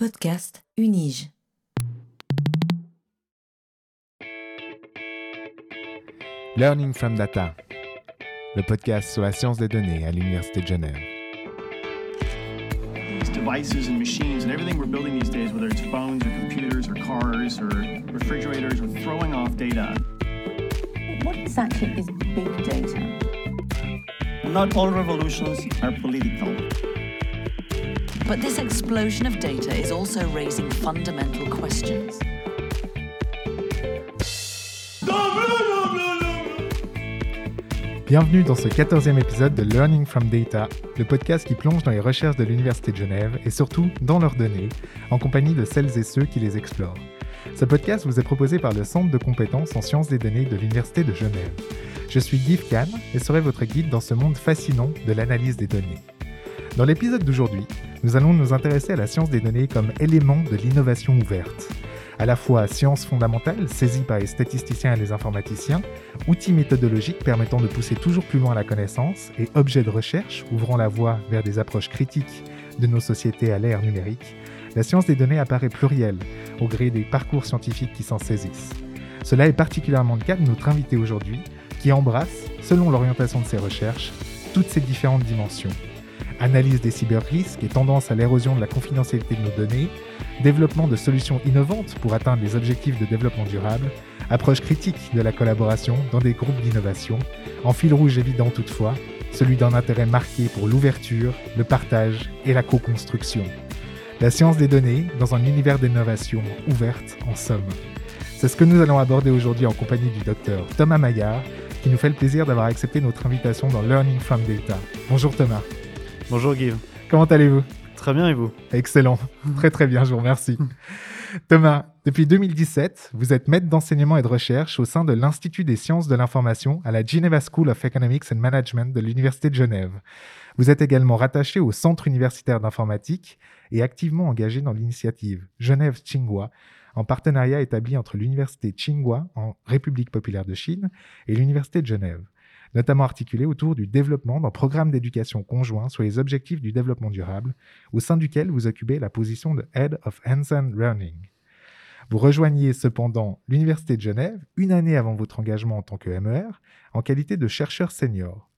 Podcast Unige. Learning from Data, le podcast sur la science des données à l'Université de Genève. These devices and machines and everything we're building these days, whether it's phones or computers or cars or refrigerators, are throwing off data. What exactly is big data? Not all revolutions are political. But this explosion of data is also raising fundamental questions. Bienvenue dans ce 14e épisode de Learning from Data, le podcast qui plonge dans les recherches de l'Université de Genève et surtout dans leurs données, en compagnie de celles et ceux qui les explorent. Ce podcast vous est proposé par le Centre de compétences en sciences des données de l'Université de Genève. Je suis Guy Kahn et serai votre guide dans ce monde fascinant de l'analyse des données. Dans l'épisode d'aujourd'hui, nous allons nous intéresser à la science des données comme élément de l'innovation ouverte à la fois science fondamentale, saisie par les statisticiens et les informaticiens, outil méthodologique permettant de pousser toujours plus loin la connaissance, et objet de recherche ouvrant la voie vers des approches critiques de nos sociétés à l'ère numérique, la science des données apparaît plurielle, au gré des parcours scientifiques qui s'en saisissent. Cela est particulièrement le cas de notre invité aujourd'hui, qui embrasse, selon l'orientation de ses recherches, toutes ces différentes dimensions. Analyse des cyber-risques et tendance à l'érosion de la confidentialité de nos données, développement de solutions innovantes pour atteindre les objectifs de développement durable, approche critique de la collaboration dans des groupes d'innovation, en fil rouge évident toutefois, celui d'un intérêt marqué pour l'ouverture, le partage et la co-construction. La science des données dans un univers d'innovation ouverte en somme. C'est ce que nous allons aborder aujourd'hui en compagnie du docteur Thomas Maillard, qui nous fait le plaisir d'avoir accepté notre invitation dans Learning from Data. Bonjour Thomas. Bonjour Guy. Comment allez-vous? Très bien et vous? Excellent. Très très bien, je vous remercie. Thomas, depuis 2017, vous êtes maître d'enseignement et de recherche au sein de l'Institut des sciences de l'information à la Geneva School of Economics and Management de l'Université de Genève. Vous êtes également rattaché au Centre universitaire d'informatique et activement engagé dans l'initiative Genève Tsinghua, en partenariat établi entre l'Université Tsinghua en République populaire de Chine et l'Université de Genève notamment articulé autour du développement d'un programme d'éducation conjoint sur les objectifs du développement durable, au sein duquel vous occupez la position de Head of Hands-on Learning. Vous rejoignez cependant l'Université de Genève une année avant votre engagement en tant que MER, en qualité de chercheur senior.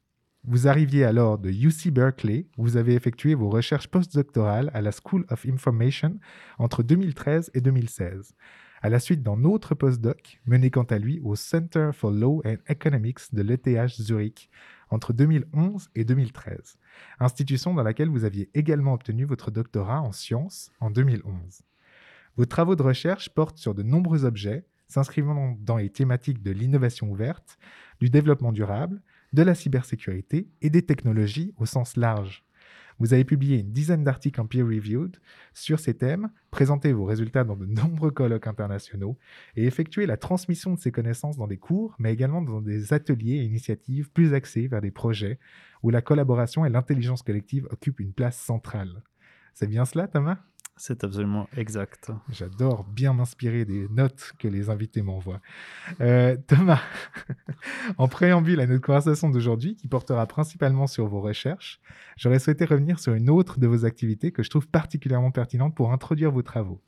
Vous arriviez alors de UC Berkeley, où vous avez effectué vos recherches postdoctorales à la School of Information entre 2013 et 2016 à la suite d'un autre postdoc mené quant à lui au Center for Law and Economics de l'ETH Zurich entre 2011 et 2013, institution dans laquelle vous aviez également obtenu votre doctorat en sciences en 2011. Vos travaux de recherche portent sur de nombreux objets s'inscrivant dans les thématiques de l'innovation ouverte, du développement durable, de la cybersécurité et des technologies au sens large. Vous avez publié une dizaine d'articles en peer-reviewed sur ces thèmes, présenté vos résultats dans de nombreux colloques internationaux et effectué la transmission de ces connaissances dans des cours, mais également dans des ateliers et initiatives plus axés vers des projets où la collaboration et l'intelligence collective occupent une place centrale. C'est bien cela, Thomas? C'est absolument exact. J'adore bien m'inspirer des notes que les invités m'envoient. Euh, Thomas, en préambule à notre conversation d'aujourd'hui, qui portera principalement sur vos recherches, j'aurais souhaité revenir sur une autre de vos activités que je trouve particulièrement pertinente pour introduire vos travaux.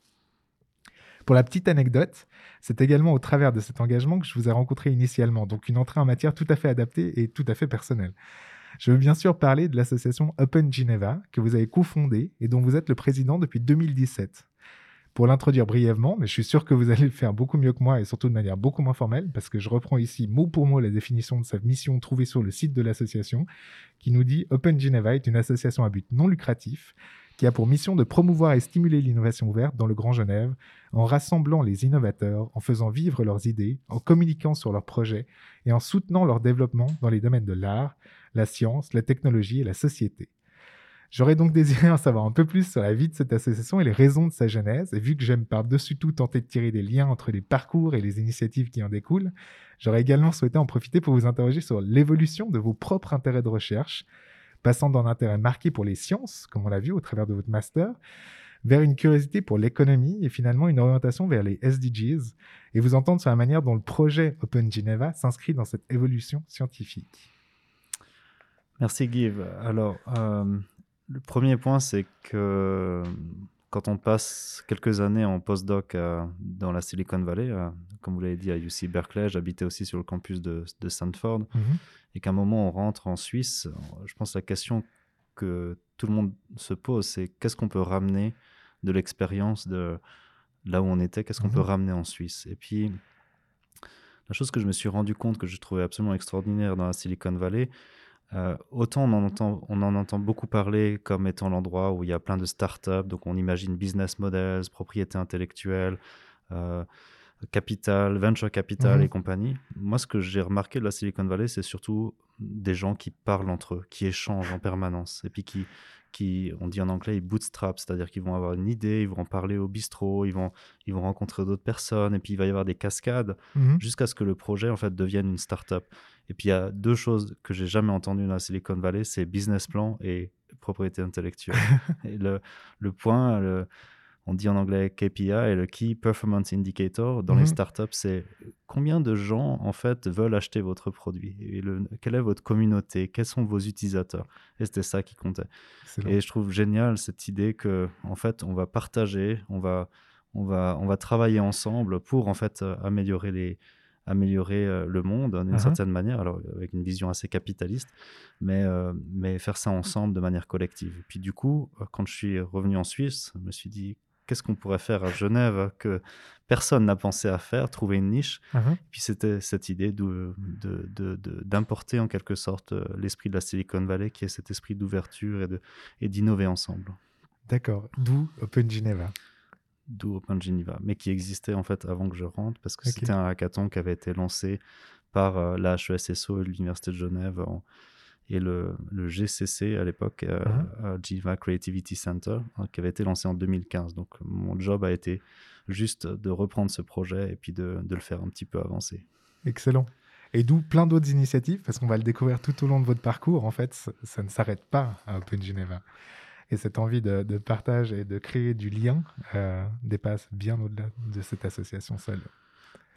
Pour la petite anecdote, c'est également au travers de cet engagement que je vous ai rencontré initialement, donc une entrée en matière tout à fait adaptée et tout à fait personnelle. Je veux bien sûr parler de l'association Open Geneva, que vous avez cofondée et dont vous êtes le président depuis 2017. Pour l'introduire brièvement, mais je suis sûr que vous allez le faire beaucoup mieux que moi et surtout de manière beaucoup moins formelle, parce que je reprends ici mot pour mot la définition de sa mission trouvée sur le site de l'association, qui nous dit Open Geneva est une association à but non lucratif qui a pour mission de promouvoir et stimuler l'innovation ouverte dans le Grand Genève, en rassemblant les innovateurs, en faisant vivre leurs idées, en communiquant sur leurs projets et en soutenant leur développement dans les domaines de l'art, la science, la technologie et la société. J'aurais donc désiré en savoir un peu plus sur la vie de cette association et les raisons de sa genèse, et vu que j'aime par-dessus tout tenter de tirer des liens entre les parcours et les initiatives qui en découlent, j'aurais également souhaité en profiter pour vous interroger sur l'évolution de vos propres intérêts de recherche, passant d'un intérêt marqué pour les sciences, comme on l'a vu au travers de votre master, vers une curiosité pour l'économie et finalement une orientation vers les SDGs, et vous entendre sur la manière dont le projet Open Geneva s'inscrit dans cette évolution scientifique. Merci Guy. Alors, euh, le premier point, c'est que quand on passe quelques années en postdoc euh, dans la Silicon Valley, euh, comme vous l'avez dit à UC Berkeley, j'habitais aussi sur le campus de, de Stanford, Mhm. et qu'à un moment on rentre en Suisse, je pense que la question que tout le monde se pose, c'est qu'est-ce qu'on peut ramener de l'expérience de là où on était, qu'est-ce qu'on Mhm. peut ramener en Suisse? Et puis, la chose que je me suis rendu compte que je trouvais absolument extraordinaire dans la Silicon Valley, euh, autant on en, entend, on en entend beaucoup parler comme étant l'endroit où il y a plein de startups, donc on imagine business models, propriété intellectuelle, euh, capital, venture capital Mhm. et compagnie. Moi, ce que j'ai remarqué de la Silicon Valley, c'est surtout des gens qui parlent entre eux, qui échangent en permanence, et puis qui, qui on dit en anglais, ils bootstrap, c'est-à-dire qu'ils vont avoir une idée, ils vont en parler au bistrot, ils vont, ils vont rencontrer d'autres personnes, et puis il va y avoir des cascades Mhm. jusqu'à ce que le projet en fait devienne une start-up. Et puis il y a deux choses que j'ai jamais entendues dans la Silicon Valley, c'est business plan et propriété intellectuelle. et le, le point, le- on dit en anglais KPI et le Key Performance Indicator dans les Mhm. startups, c'est combien de gens en fait veulent acheter votre produit et le, quelle est votre communauté, quels sont vos utilisateurs. Et c'était ça qui comptait. Excellent. Et je trouve génial cette idée que, en fait, on va partager, on va, on va, on va travailler ensemble pour, en fait, euh, améliorer les améliorer euh, le monde d'une Mhm. certaine manière, alors avec une vision assez capitaliste, mais, euh, mais faire ça ensemble de manière collective. Et puis du coup, euh, quand je suis revenu en Suisse, je me suis dit, qu'est-ce qu'on pourrait faire à Genève que personne n'a pensé à faire, trouver une niche? Mhm. Puis c'était cette idée d'où- de- de- de- d'importer en quelque sorte euh, l'esprit de la Silicon Valley, qui est cet esprit d'ouverture et d'innover ensemble. D'accord. D'où Open Geneva. D'où Open Geneva, mais qui existait en fait avant que je rentre, parce que c'était un hackathon qui avait été lancé par euh, la HESSO et l'Université de Genève en- et le, le GCC à l'époque, euh, euh, Geneva Creativity Center, hein, qui avait été lancé en 2015. Donc mon job a été juste de reprendre ce projet et puis de, de le faire un petit peu avancer. Excellent. Et d'où plein d'autres initiatives, parce qu'on va le découvrir tout au long de votre parcours. En fait, ça, ça ne s'arrête pas à Open Geneva. Et cette envie de, de partage et de créer du lien euh, dépasse bien au-delà de cette association seule.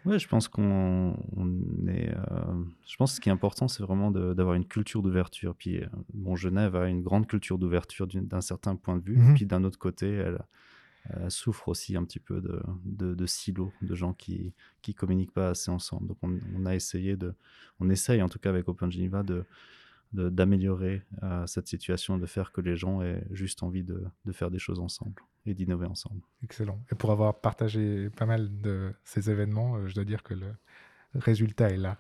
Ouais, je pense qu'on on est. euh, je pense que ce qui est important, c'est vraiment d'avoir une culture d'ouverture. Puis, euh, bon, Genève a une grande culture d'ouverture d'un certain point de vue. Mhm. Puis, d'un autre côté, elle, elle souffre aussi un petit peu de, de, de silos, de gens qui qui communiquent pas assez ensemble. Donc, on, on a essayé de. On essaye, en tout cas, avec Open Geneva, de- d'améliorer euh, cette situation, de faire que les gens aient juste envie de, de faire des choses ensemble et d'innover ensemble. Excellent. Et pour avoir partagé pas mal de ces événements, euh, je dois dire que le résultat est là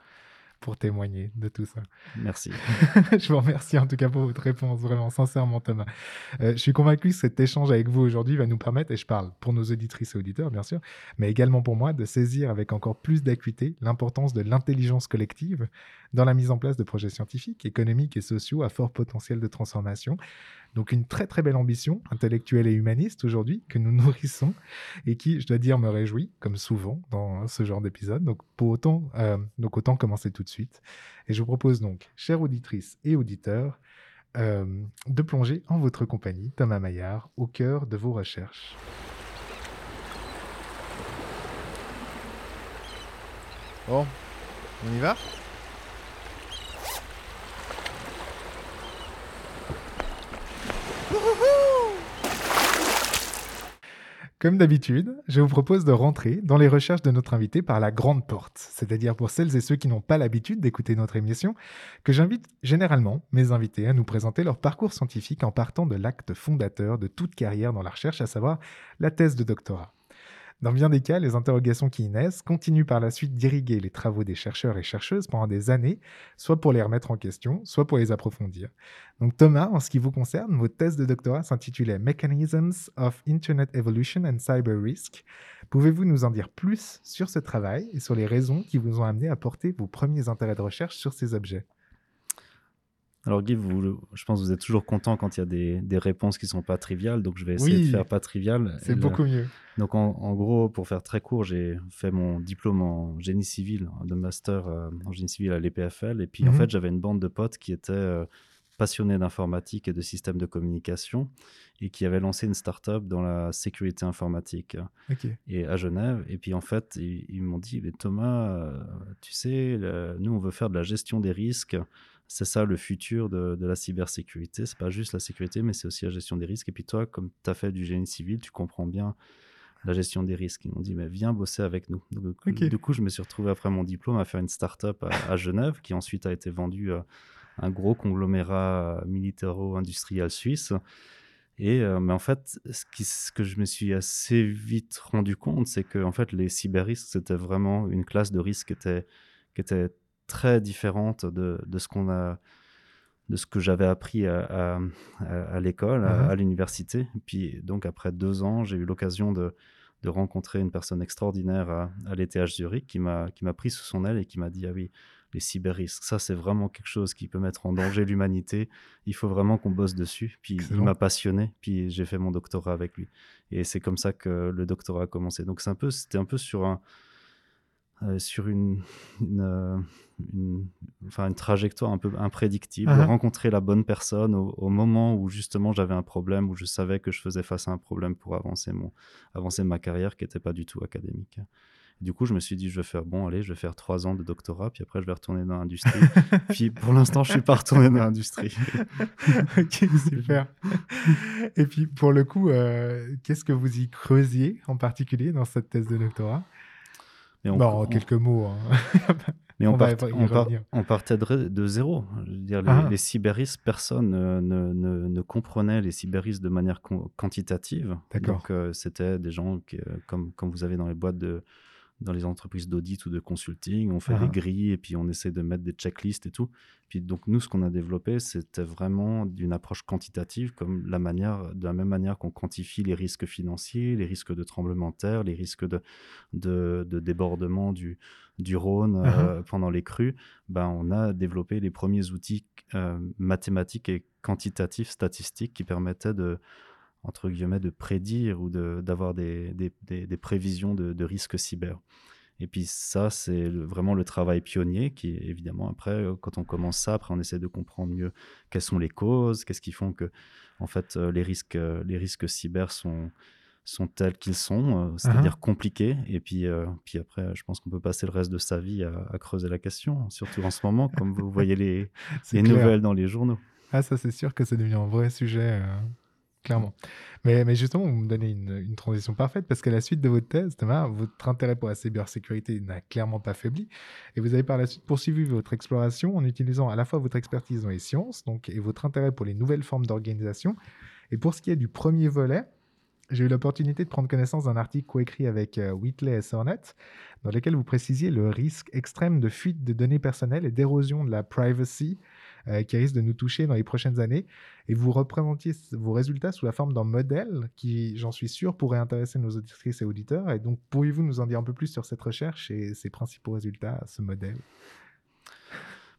pour témoigner de tout ça. Merci. je vous remercie en tout cas pour votre réponse, vraiment sincèrement Thomas. Euh, je suis convaincu que cet échange avec vous aujourd'hui va nous permettre, et je parle pour nos auditrices et auditeurs bien sûr, mais également pour moi, de saisir avec encore plus d'acuité l'importance de l'intelligence collective dans la mise en place de projets scientifiques, économiques et sociaux à fort potentiel de transformation. Donc une très très belle ambition intellectuelle et humaniste aujourd'hui que nous nourrissons et qui, je dois dire, me réjouit, comme souvent dans ce genre d'épisode. Donc, pour autant, euh, donc autant commencer tout de suite. Et je vous propose donc, chères auditrices et auditeurs, euh, de plonger en votre compagnie, Thomas Maillard, au cœur de vos recherches. Bon, on y va? Comme d'habitude, je vous propose de rentrer dans les recherches de notre invité par la grande porte, c'est-à-dire pour celles et ceux qui n'ont pas l'habitude d'écouter notre émission, que j'invite généralement mes invités à nous présenter leur parcours scientifique en partant de l'acte fondateur de toute carrière dans la recherche, à savoir la thèse de doctorat. Dans bien des cas, les interrogations qui y naissent continuent par la suite d'irriguer les travaux des chercheurs et chercheuses pendant des années, soit pour les remettre en question, soit pour les approfondir. Donc Thomas, en ce qui vous concerne, votre thèse de doctorat s'intitulait Mechanisms of Internet Evolution and Cyber Risk. Pouvez-vous nous en dire plus sur ce travail et sur les raisons qui vous ont amené à porter vos premiers intérêts de recherche sur ces objets? Alors Guy, vous, je pense que vous êtes toujours content quand il y a des, des réponses qui sont pas triviales, donc je vais essayer Oui, de faire pas trivial. C'est le- beaucoup mieux. Donc en, en gros, pour faire très court, j'ai fait mon diplôme en génie civil, de master euh, en génie civil à l'EPFL, et puis en Mhm. fait j'avais une bande de potes qui étaient euh, passionnés d'informatique et de systèmes de communication, et qui avaient lancé une start-up dans la sécurité informatique et à Genève. Et puis en fait, ils, ils m'ont dit, mais Thomas, euh, tu sais, le- nous on veut faire de la gestion des risques c'est ça le futur de, de la cybersécurité. C'est pas juste la sécurité, mais c'est aussi la gestion des risques. Et puis toi, comme tu as fait du génie civil, tu comprends bien la gestion des risques. Ils m'ont dit, mais viens bosser avec nous. Donc. Du coup, je me suis retrouvé après mon diplôme à faire une start-up à, à Genève, qui ensuite a été vendue à un gros conglomérat militaro-industriel suisse. Et euh, mais en fait, ce, qui, ce que je me suis assez vite rendu compte, c'est que en fait, les cyberrisques, c'était vraiment une classe de risques qui était, qui était très différente de, de ce qu'on a de ce que j'avais appris à, l'école, à, Mhm. à l'université. Puis donc après deux ans, j'ai eu l'occasion de, de rencontrer une personne extraordinaire à, à l'ETH Zurich qui m'a qui m'a pris sous son aile et qui m'a dit ah oui les cyberrisques ça c'est vraiment quelque chose qui peut mettre en danger l'humanité il faut vraiment qu'on bosse dessus puis Excellent. il m'a passionné puis j'ai fait mon doctorat avec lui et c'est comme ça que le doctorat a commencé donc c'est un peu c'était un peu sur un euh, sur une, une, euh, une- enfin une trajectoire un peu imprédictible, Mhm. rencontrer la bonne personne au, au moment où justement j'avais un problème, où je savais que je faisais face à un problème pour avancer, mon, avancer ma carrière qui n'était pas du tout académique. Du coup, je me suis dit, je vais faire, bon, allez, je vais faire trois ans de doctorat, puis après, je vais retourner dans l'industrie. puis pour l'instant, je suis pas retourné dans l'industrie. ok, super. Et puis, pour le coup, euh, qu'est-ce que vous y creusiez en particulier dans cette thèse de doctorat? On, Bon, en on- quelques mots. hein. Mais on, part- partait de, zéro. Je veux dire, les, Ah. les cyberrisques, personne euh, ne, ne- ne comprenait les cyberrisques de manière quantitative. Donc, euh, c'était des gens qui, comme, comme vous avez dans les boîtes de dans les entreprises d'audit ou de consulting, on fait Ah. des grilles et puis on essaie de mettre des checklists et tout. Puis donc nous, ce qu'on a développé, c'était vraiment d'une approche quantitative, comme la manière, de la même manière qu'on quantifie les risques financiers, les risques de tremblement de terre, les risques de, de, de débordement du, du Rhône Ah. euh, pendant les crues. Ben, on a développé les premiers outils euh, mathématiques et quantitatifs, statistiques, qui permettaient de entre guillemets, de prédire ou de- d'avoir des, des, des- des prévisions de, de risques cyber. Et puis ça, c'est vraiment le travail pionnier qui, évidemment, après, euh, quand on commence ça, après, on essaie de comprendre mieux quelles sont les causes, qu'est-ce qui font que, en fait, euh, les risques, euh, les risques cyber sont, sont tels qu'ils sont, euh, c'est-à-dire compliqués. Et puis, euh, puis après, je pense qu'on peut passer le reste de sa vie à, à creuser la question, surtout en ce moment, comme vous voyez les, les nouvelles dans les journaux. Ah, ça, c'est sûr que c'est devenu un vrai sujet, euh, clairement. Mais, justement, vous me donnez une, une transition parfaite parce qu'à la suite de votre thèse, Thomas, votre intérêt pour la cybersécurité n'a clairement pas faibli. Et vous avez par la suite poursuivi votre exploration en utilisant à la fois votre expertise dans les sciences donc, et votre intérêt pour les nouvelles formes d'organisation. Et pour ce qui est du premier volet, j'ai eu l'opportunité de prendre connaissance d'un article coécrit avec euh, Whitley et Sornet, dans lequel vous précisiez le risque extrême de fuite de données personnelles et d'érosion de la privacy euh, qui risque de nous toucher dans les prochaines années. Et vous représentiez vos résultats sous la forme d'un modèle qui, j'en suis sûr, pourrait intéresser nos auditrices et auditeurs. Et donc, pourriez-vous nous en dire un peu plus sur cette recherche et ses principaux résultats, ce modèle?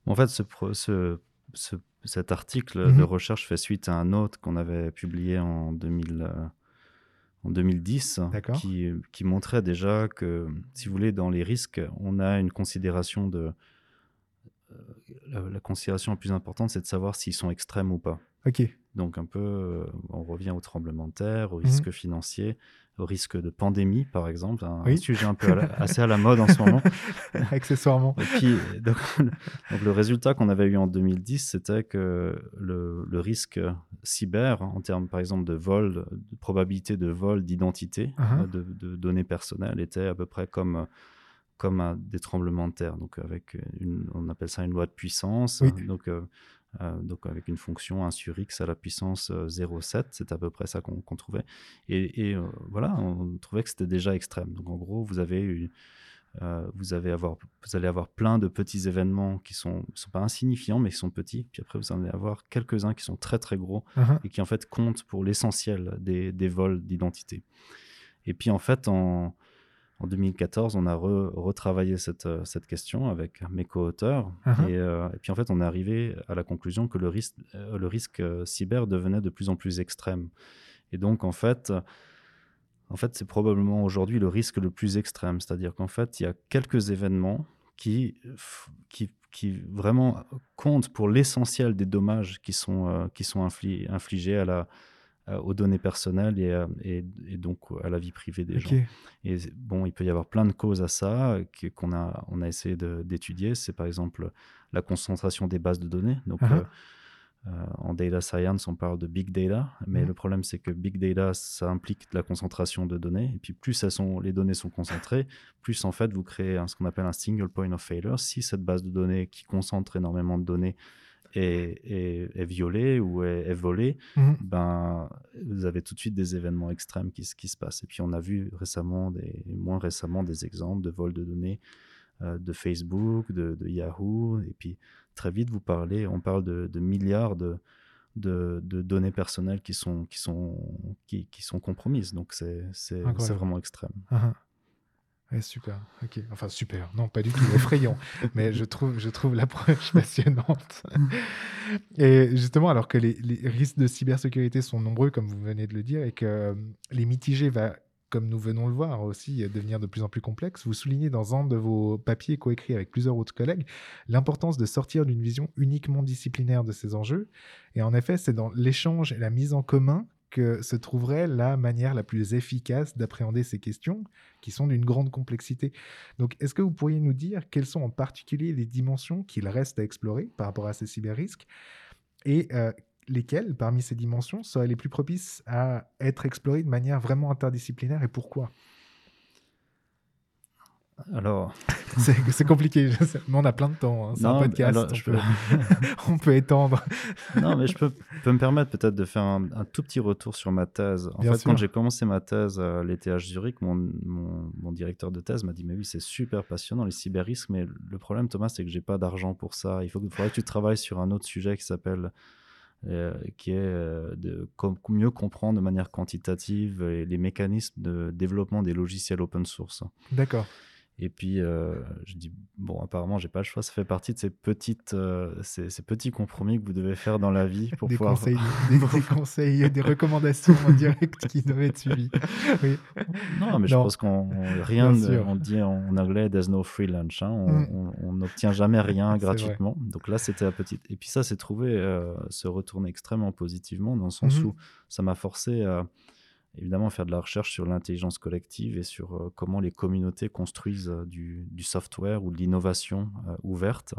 En fait, ce, pro- ce- ce- cet article Mhm. de recherche fait suite à un autre qu'on avait publié en, 2000, euh, en 2010, D'accord. qui, qui montrait déjà que, si vous voulez, dans les risques, on a une considération de... euh, La, la considération la plus importante, c'est de savoir s'ils sont extrêmes ou pas. Ok, Donc un peu, euh, on revient au tremblement de terre, au Mhm. risque financier, au risque de pandémie, par exemple, un, un Oui. sujet un peu à la- assez à la mode en ce moment. accessoirement. Et puis, donc, donc le résultat qu'on avait eu en 2010, c'était que le, le risque cyber, en termes par exemple de vol, de probabilité de vol d'identité, Uh-huh. euh, de, de données personnelles, était à peu près comme, comme des tremblements de terre. Donc, avec une, on appelle ça une loi de puissance. Oui. Donc, euh, euh, donc, avec une fonction 1 sur x à la puissance euh, 0,7, c'est à peu près ça qu'on trouvait. Et, et, euh, voilà, on trouvait que c'était déjà extrême. Donc, en gros, vous avez euh, vous, avez avoir, vous allez avoir plein de petits événements qui sont, sont pas insignifiants, mais qui sont petits. Puis après, vous allez avoir quelques-uns qui sont très très gros Uh-huh. et qui en fait comptent pour l'essentiel des, des vols d'identité. Et puis en fait, en, en 2014, on a re- retravaillé cette, euh, cette question avec mes co-auteurs. Uh-huh. et, euh, et puis en fait, on est arrivé à la conclusion que le risque, euh, le risque cyber devenait de plus en plus extrême. Et donc en fait, en fait, c'est probablement aujourd'hui le risque le plus extrême. C'est-à-dire qu'en fait, il y a quelques événements qui, f- qui, qui vraiment comptent pour l'essentiel des dommages qui sont, euh, qui sont infli- infligés à la, aux données personnelles et, et donc à la vie privée des gens. Et bon, il peut y avoir plein de causes à ça euh, qu'on a, on a essayé d'étudier. C'est par exemple la concentration des bases de données. Donc, Uh-huh. euh, euh, en data science, on parle de big data, mais Mhm. le problème c'est que big data, ça implique de la concentration de données. Et puis plus elles sont, les données sont concentrées, plus en fait vous créez un- ce qu'on appelle un single point of failure. Si cette base de données qui concentre énormément de données est, est- est violée ou est, est volée, Mhm. ben, vous avez tout de suite des événements extrêmes qui, se- qui se passent. Et puis on a vu récemment, des, moins récemment, des exemples de vol de données euh, de Facebook, de, de Yahoo. Et puis très vite, vous parlez, on parle de, de milliards de, de, de données personnelles qui sont, qui sont, qui, qui sont compromises. Donc c'est vraiment extrême. Ah, Ouais, super. Ok. Enfin, super. Non, pas du tout. Effrayant. Mais je trouve, je trouve l'approche passionnante. Et justement, alors que les, les risques de cybersécurité sont nombreux, comme vous venez de le dire, et que euh, les mitigés va, comme nous venons le voir aussi, euh, devenir de plus en plus complexe, vous soulignez dans un de vos papiers coécrits avec plusieurs autres collègues l'importance de sortir d'une vision uniquement disciplinaire de ces enjeux. Et en effet, c'est dans l'échange et la mise en commun que se trouverait la manière la plus efficace d'appréhender ces questions qui sont d'une grande complexité. Donc, est-ce que vous pourriez nous dire quelles sont en particulier les dimensions qu'il reste à explorer par rapport à ces cyber-risques et euh, lesquelles, parmi ces dimensions, seraient les plus propices à être explorées de manière vraiment interdisciplinaire et pourquoi? Alors, C'est compliqué, on a plein de temps. hein, C'est un podcast, alors, on, peut, peux- on peut étendre. non, mais je peux, peux me permettre peut-être de faire un, un tout petit retour sur ma thèse. En Bien fait, sûr. quand j'ai commencé ma thèse à l'ETH Zurich, mon, mon, mon directeur de thèse m'a dit Mais oui, c'est super passionnant les cyberrisques, mais le problème, Thomas, c'est que j'ai pas d'argent pour ça. Il faut, que- faudrait que tu travailles sur un autre sujet qui s'appelle. euh, qui est euh, de com- mieux comprendre de manière quantitative euh, les mécanismes de développement des logiciels open source. D'accord. Et puis, euh, je dis, bon, apparemment, j'ai pas le choix. Ça fait partie de ces, petites, euh, ces, ces petits compromis que vous devez faire dans la vie pour Des pouvoir. conseils, des, des conseils, des recommandations en direct qui doivent être suivies. Oui. Non, mais je pense qu'on on- rien, de- on dit en, anglais, there's no free lunch. hein. On Mm. on- n'obtient jamais rien C'est vrai. gratuitement. Donc là, c'était la petite. Et puis ça, s'est trouvé euh, se retourner extrêmement positivement dans le sens Mhm. où ça m'a forcé à évidemment faire de la recherche sur l'intelligence collective et sur euh, comment les communautés construisent euh, du, du software ou de l'innovation euh, ouverte.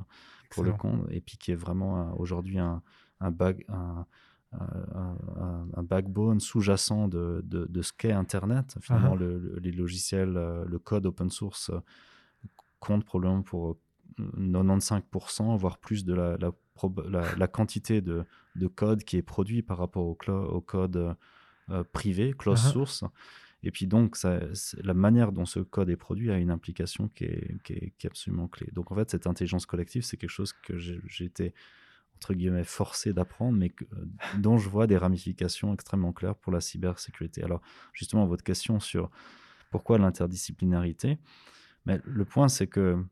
Pour le compte et puis qui est vraiment aujourd'hui un, un, bag- un, backbone sous-jacent de, de, de ce qu'est Internet. Finalement, le- le- les logiciels, le code open source compte probablement pour 95%, voire plus de la, la, prob- la- la quantité de, de code qui est produit par rapport au code euh, privé, closed Ah. source. Et puis donc, ça, la manière dont ce code est produit a une implication qui est, qui est- qui est absolument clé. Donc en fait, cette intelligence collective, c'est quelque chose que j'ai été, entre guillemets, forcé d'apprendre, mais que- euh, dont je vois des ramifications extrêmement claires pour la cybersécurité. Alors justement, votre question sur pourquoi l'interdisciplinarité, mais le point, c'est que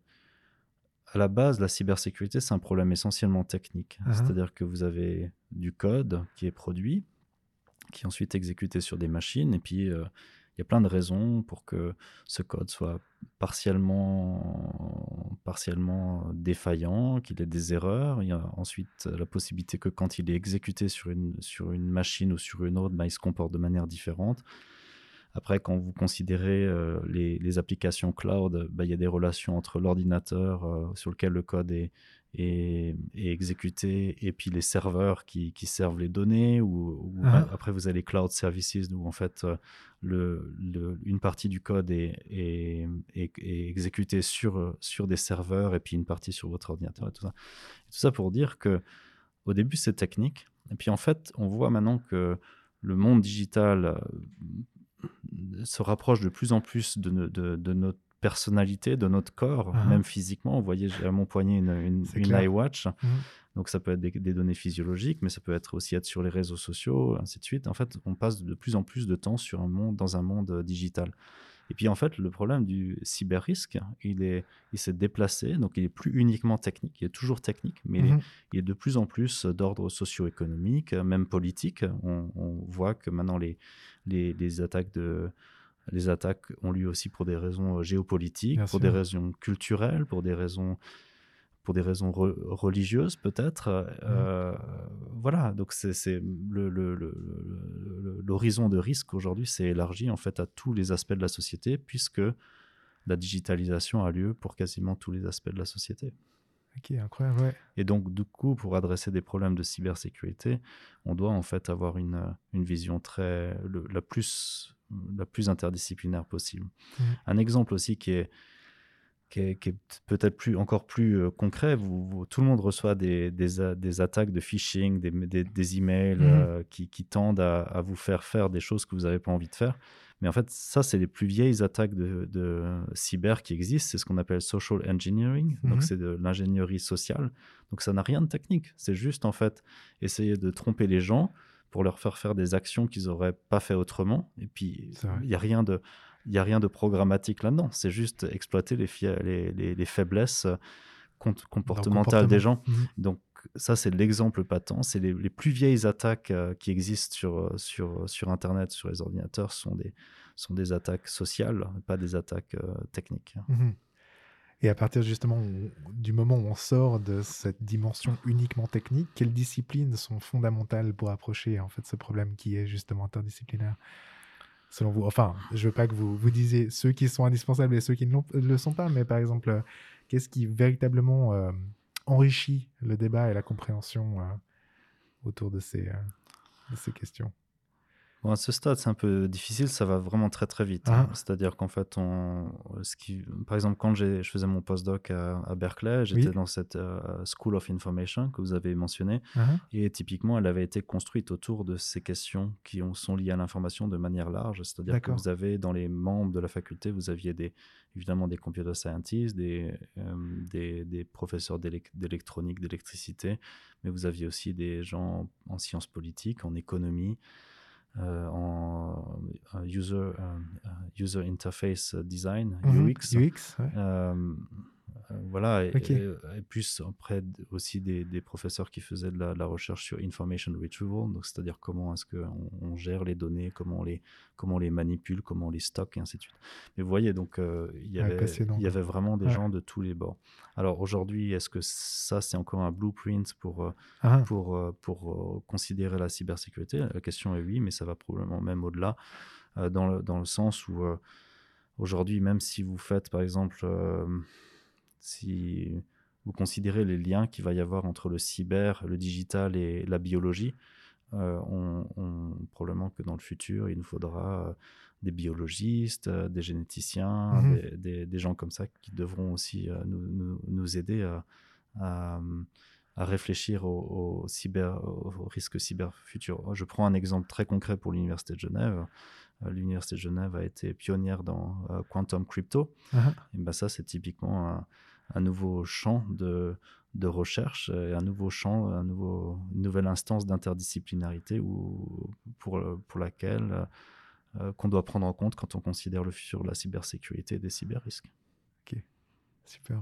à la base, la cybersécurité, c'est un problème essentiellement technique. Mhm. C'est-à-dire que vous avez du code qui est produit, qui est ensuite exécuté sur des machines, et puis euh, il y a plein de raisons pour que ce code soit partiellement, partiellement défaillant, qu'il ait des erreurs. Il y a ensuite la possibilité que quand il est exécuté sur une, sur une machine ou sur une autre, ben, il se comporte de manière différente. Après, quand vous considérez euh, les, les applications cloud, bah, il y a des relations entre l'ordinateur euh, sur lequel le code est, est exécuté et puis les serveurs qui, qui servent les données. Ou, ou Ah. Après, vous avez les cloud services où en fait euh, le, le- une partie du code est, est, est- est exécutée sur, euh, sur des serveurs et puis une partie sur votre ordinateur et tout ça. Et tout ça pour dire que au début, c'est technique. Et puis en fait, on voit maintenant que le monde digital euh, se rapproche de plus en plus de, no- de- de notre personnalité, de notre corps, Ah. même physiquement. Vous voyez, j'ai à mon poignet une, une, iWatch. Mhm. Donc ça peut être des, des données physiologiques, mais ça peut être aussi être sur les réseaux sociaux, ainsi de suite. En fait, on passe de plus en plus de temps sur un monde, dans un monde euh, digital. Et puis en fait, le problème du cyber-risque, il est, il s'est déplacé, donc il est plus uniquement technique, il est toujours technique, mais il est Mhm. il est de plus en plus d'ordre socio-économique, même politique. On, on voit que maintenant les, les, les attaques de les attaques ont lieu aussi pour des raisons euh, géopolitiques, Bien pour sûr. des raisons culturelles, pour des raisons pour des raisons re- religieuses peut-être. Euh, Voilà, donc c'est le- le- le- l'horizon de risque aujourd'hui s'est élargi en fait à tous les aspects de la société puisque la digitalisation a lieu pour quasiment tous les aspects de la société. Ok, incroyable, ouais. Et donc, du coup, pour adresser des problèmes de cybersécurité, on doit en fait avoir une, une vision très, la, plus, la plus interdisciplinaire possible. Mhm. Un exemple aussi qui est, qui est, qui est peut-être plus, encore plus euh, concret, vous, vous- tout le monde reçoit des, des, attaques de phishing, des, des, des emails Mhm. euh, qui, qui tendent à, à vous faire faire des choses que vous n'avez pas envie de faire. Mais en fait, ça, c'est les plus vieilles attaques de, de cyber qui existent. C'est ce qu'on appelle social engineering. Mhm. Donc, c'est de l'ingénierie sociale. Donc, ça n'a rien de technique. C'est juste, en fait, essayer de tromper les gens pour leur faire faire des actions qu'ils n'auraient pas fait autrement. Et puis, il n'y a rien de... Il n'y a rien de programmatique là-dedans. C'est juste exploiter les, les, les- les faiblesses euh, comportementales des gens. Mhm. Donc ça, c'est l'exemple patent. C'est les, les plus vieilles attaques euh, qui existent sur, euh, sur, sur Internet, sur les ordinateurs, sont des, sont des attaques sociales, pas des attaques euh, techniques. Mhm. Et à partir justement du moment où on sort de cette dimension uniquement technique, quelles disciplines sont fondamentales pour approcher en fait ce problème qui est justement interdisciplinaire? Selon vous, enfin, je veux pas que vous vous disiez ceux qui sont indispensables et ceux qui ne le sont pas, mais par exemple, euh, qu'est-ce qui véritablement euh, enrichit le débat et la compréhension euh, autour de ces questions? Bon, à ce stade, c'est un peu difficile, ça va vraiment très très vite. Ah. hein. C'est-à-dire qu'en fait, on, ce qui, par exemple, quand je faisais mon postdoc à, à Berkeley, j'étais Oui. dans cette euh, School of Information que vous avez mentionné. Mhm. Et typiquement, elle avait été construite autour de ces questions qui ont- sont liées à l'information de manière large. C'est-à-dire que vous avez dans les membres de la faculté, vous aviez des, évidemment des computer scientists, des, euh, des, des professeurs d'élec- d'électronique, d'électricité, mais vous aviez aussi des gens en sciences politiques, en économie, en euh, user, euh, euh, user interface design, Mhm. UX. UX, ouais. Euh, voilà, et, Ok. et- et plus après aussi des, des professeurs qui faisaient de la, de la recherche sur information retrieval, donc c'est-à-dire comment est-ce qu'on on gère les données, comment on les, comment on les manipule, comment on les stocke, et ainsi de suite. Mais vous voyez, donc euh, il y Ouais, avait, il y avait vraiment des Ouais. gens de tous les bords. Alors aujourd'hui, est-ce que ça c'est encore un blueprint pour, euh, Ah, pour, euh, pour euh, considérer la cybersécurité? La question est oui, mais ça va probablement même au-delà, dans, le, dans le sens où aujourd'hui, même si vous faites, par exemple, si vous considérez les liens qu'il va y avoir entre le cyber, le digital et la biologie, euh, on, on- probablement que dans le futur, il nous faudra euh, des biologistes, euh, des généticiens, Mhm. des, des- des gens comme ça qui devront aussi nous, nous- nous aider à, à, à réfléchir au, au cyber, au, au risque cyber futur. Je prends un exemple très concret pour l'Université de Genève. L'Université de Genève a été pionnière dans Quantum Crypto. ah, Et ben ça, c'est typiquement un, un nouveau champ de, recherche, et un nouveau champ, une nouvelle instance d'interdisciplinarité pour, laquelle euh, qu'on doit prendre en compte quand on considère le futur de la cybersécurité et des cyberrisques. Super.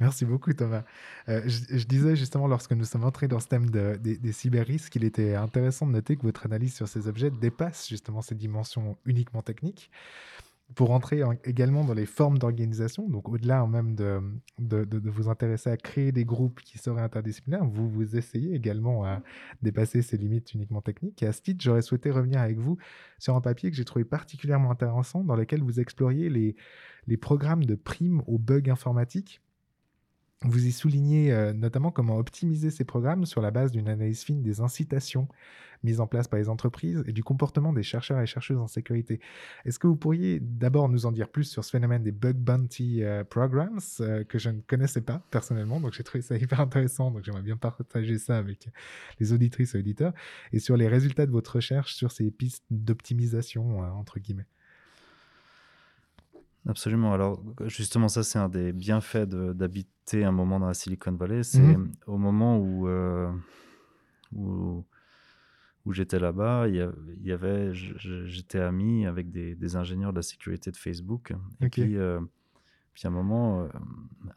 Merci beaucoup, Thomas. Euh, je, disais justement, lorsque nous sommes entrés dans ce thème de- des, des cyber-risques, qu'il était intéressant de noter que votre analyse sur ces objets dépasse justement ces dimensions uniquement techniques pour entrer en- également dans les formes d'organisation. Donc, au-delà même de- de vous intéresser à créer des groupes qui seraient interdisciplinaires, vous vous essayez également à dépasser ces limites uniquement techniques. Et à ce titre, j'aurais souhaité revenir avec vous sur un papier que j'ai trouvé particulièrement intéressant dans lequel vous exploriez les, les programmes de primes aux bugs informatiques. Vous y soulignez euh, notamment comment optimiser ces programmes sur la base d'une analyse fine des incitations mises en place par les entreprises et du comportement des chercheurs et chercheuses en sécurité. Est-ce que vous pourriez d'abord nous en dire plus sur ce phénomène des bug bounty euh, programs euh, que je ne connaissais pas personnellement, donc j'ai trouvé ça hyper intéressant, donc j'aimerais bien partager ça avec les auditrices et auditeurs, et sur les résultats de votre recherche sur ces pistes d'optimisation, entre guillemets? Absolument. Alors, justement, ça, c'est un des bienfaits d'habiter un moment dans la Silicon Valley. C'est Mhm. au moment où, euh, où, où j'étais là-bas, il y avait, j'étais ami avec des, des ingénieurs de la sécurité de Facebook. Et puis, euh, puis à un moment, euh,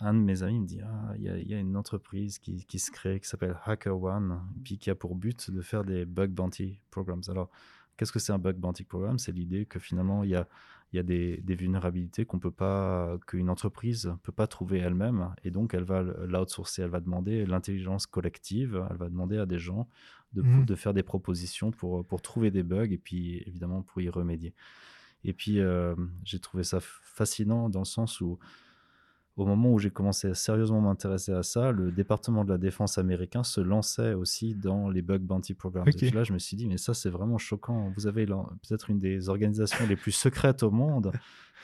un de mes amis me dit Ah, il y, a- il y a une entreprise qui, qui se crée, qui s'appelle HackerOne, puis qui a pour but de faire des bug bounty programs. Alors, Qu'est-ce que c'est un bug bounty program C'est l'idée que finalement, il y a, il y a des, des vulnérabilités qu'on peut pas, qu'une entreprise peut pas trouver elle-même, et donc elle va l'outsourcer, elle va demander l'intelligence collective, elle va demander à des gens de, Mhm. de faire des propositions pour, pour trouver des bugs et puis évidemment pour y remédier. Et puis euh, j'ai trouvé ça fascinant dans le sens où au moment où j'ai commencé à sérieusement m'intéresser à ça, le département de la défense américain se lançait aussi dans les bug bounty programs. Et là, je me suis dit, mais ça, c'est vraiment choquant. Vous avez peut-être une des organisations les plus secrètes au monde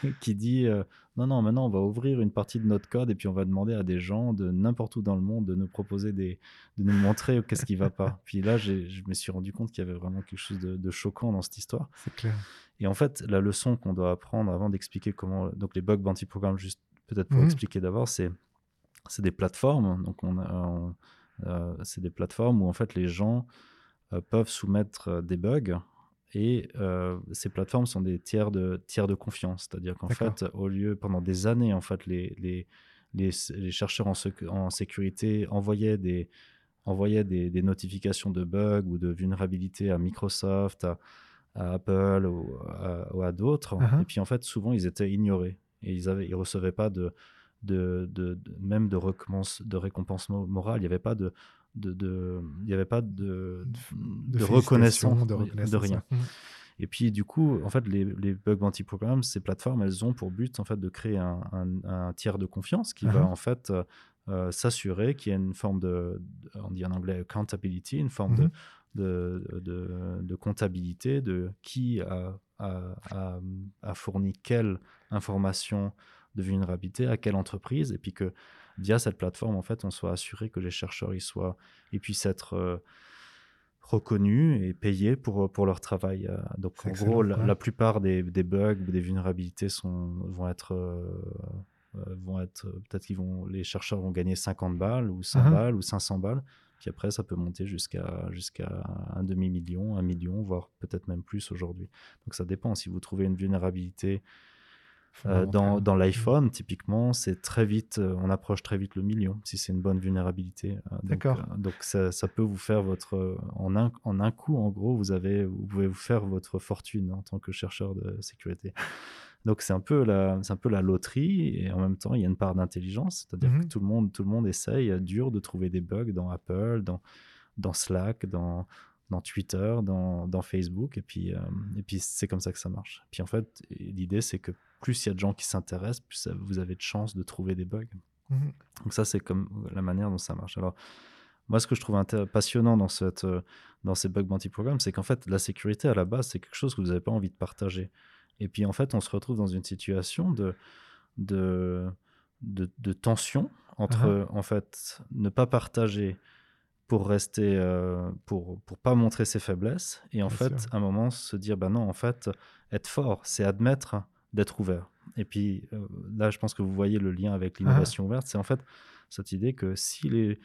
qui dit, euh, non, non, maintenant, on va ouvrir une partie de notre code et puis on va demander à des gens de n'importe où dans le monde de nous proposer des, de nous montrer qu'est-ce qui va pas. Puis là, je me suis rendu compte qu'il y avait vraiment quelque chose de, de choquant dans cette histoire. C'est clair. Et en fait, la leçon qu'on doit apprendre avant d'expliquer comment. Donc, les bug bounty programs, juste peut-être pour Mhm. expliquer d'abord, c'est c'est des plateformes. Donc, on, a- on- euh, c'est des plateformes où en fait les gens euh, peuvent soumettre euh, des bugs. Et euh, ces plateformes sont des tiers de, tiers de confiance. C'est-à-dire qu'en fait, au lieu, pendant des années, en fait, les, les, les, les chercheurs en, sec- en sécurité envoyaient des, envoyaient des, des notifications de bugs ou de vulnérabilités à Microsoft, à, à Apple ou à, ou à d'autres. Uh-huh. Et puis en fait, souvent, ils étaient ignorés et ils ne ils recevaient pas de, de, de, de- même de récompense, de récompense mo- morale. Il n'y avait pas de, de, de- il y avait pas de, de, félicitations, reconnaissance, de rien. Et puis, du coup, en fait, les, les bug bounty programs, ces plateformes, elles ont pour but, en fait, de créer un, un- un tiers de confiance qui va, Uh-huh. en fait, euh, euh, s'assurer qu'il y a une forme de, de- on dit en anglais accountability, une forme de, de, de- de comptabilité de qui a, a- a- a fourni quelle information de vulnérabilité à quelle entreprise, et puis que via cette plateforme, en fait, on soit assuré que les chercheurs, ils, soient, ils puissent être euh, reconnus et payés pour, pour leur travail. euh. Donc, en gros, la, plupart des, des bugs ou des vulnérabilités sont, vont être... euh, euh, vont être peut-être qu'ils vont les chercheurs vont gagner 50 balles ou 100 Uh-huh. balles ou 500 balles puis après ça peut monter jusqu'à jusqu'à un demi million un million voire peut-être même plus aujourd'hui donc ça dépend si vous trouvez une vulnérabilité euh, dans, dans l'iPhone, typiquement, c'est très vite, euh, on approche très vite le million si c'est une bonne vulnérabilité. Euh, donc, D'accord. donc ça, ça peut vous faire votre, en un, en un coup, en gros, vous avez, vous pouvez vous faire votre fortune en tant que chercheur de sécurité. Donc c'est un peu la, c'est un peu la loterie et en même temps il y a une part d'intelligence, c'est-à-dire que tout le monde, tout le monde essaye euh, dur de trouver des bugs dans Apple, dans, dans Slack, dans dans Twitter, dans, dans Facebook, et puis, euh, et puis c'est comme ça que ça marche. Puis en fait, l'idée c'est que plus il y a de gens qui s'intéressent, plus vous avez de chances de trouver des bugs. Mhm. Donc ça, c'est comme la manière dont ça marche. Alors, moi, ce que je trouve passionnant dans, cette, euh, dans ces bug bounty programmes, c'est qu'en fait, la sécurité, à la base, c'est quelque chose que vous n'avez pas envie de partager. Et puis, en fait, on se retrouve dans une situation de, de, de, de tension entre, en fait, ne pas partager pour rester, euh, pour, pour pas montrer ses faiblesses, et en Bien fait, sûr. à un moment, se dire, bah non, en fait, être fort, c'est admettre d'être ouvert. Et puis euh, là, je pense que vous voyez le lien avec l'innovation ouverte, c'est en fait cette idée que si les,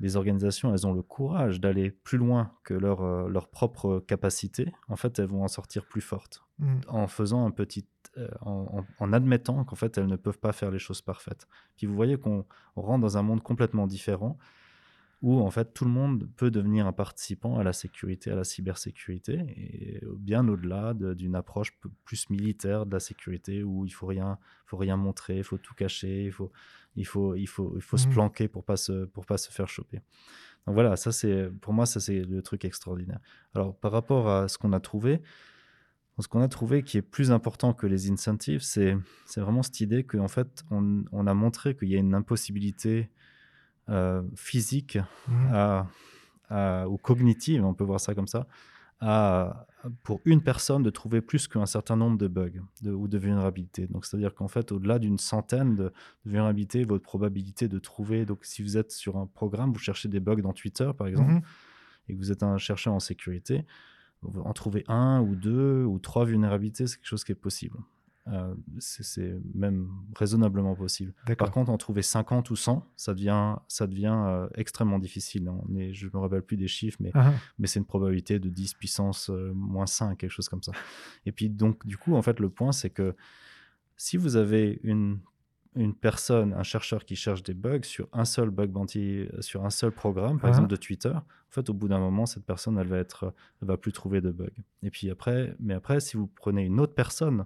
les organisations, elles ont le courage d'aller plus loin que leur, euh, leur propre capacité, en fait, elles vont en sortir plus fortes Mhm. en faisant un petit, euh, en, en- admettant qu'en fait elles ne peuvent pas faire les choses parfaites. Puis vous voyez qu'on on rentre dans un monde complètement différent où en fait tout le monde peut devenir un participant à la sécurité, à la cybersécurité, et bien au-delà de- d'une approche plus militaire de la sécurité où il faut rien, faut rien montrer, il faut tout cacher, il faut, il faut, il faut, il faut se Mhm. planquer pour pas se, pour pas se faire choper. Donc voilà, ça c'est, pour moi ça c'est le truc extraordinaire. Alors par rapport à ce qu'on a trouvé, ce qu'on a trouvé qui est plus important que les incentives, c'est c'est vraiment cette idée qu'en fait, on, on a montré qu'il y a une impossibilité physique Mhm. à, à- ou cognitive, on peut voir ça comme ça, à, pour une personne de trouver plus qu'un certain nombre de bugs de- ou de vulnérabilités. Donc, c'est-à-dire qu'en fait, au-delà d'une centaine de, de vulnérabilités, votre probabilité de trouver, donc si vous êtes sur un programme, vous cherchez des bugs dans Twitter, par exemple, Mhm. et que vous êtes un chercheur en sécurité, en trouver un ou deux ou trois vulnérabilités, c'est quelque chose qui est possible. Euh, c'est même raisonnablement possible. Par contre, en trouver 50 ou 100, ça devient, ça devient euh, extrêmement difficile. On est, je ne me rappelle plus des chiffres, mais, Ah, mais c'est une probabilité de 10 puissance euh, moins 5, quelque chose comme ça. Et puis, donc, du coup, en fait, le point, c'est que si vous avez une, une personne, un chercheur qui cherche des bugs sur un seul bug bounty, sur un seul programme, par Ah. exemple de Twitter, en fait, au bout d'un moment, cette personne, elle va être, elle va plus trouver de bugs. Et puis après, mais après, si vous prenez une autre personne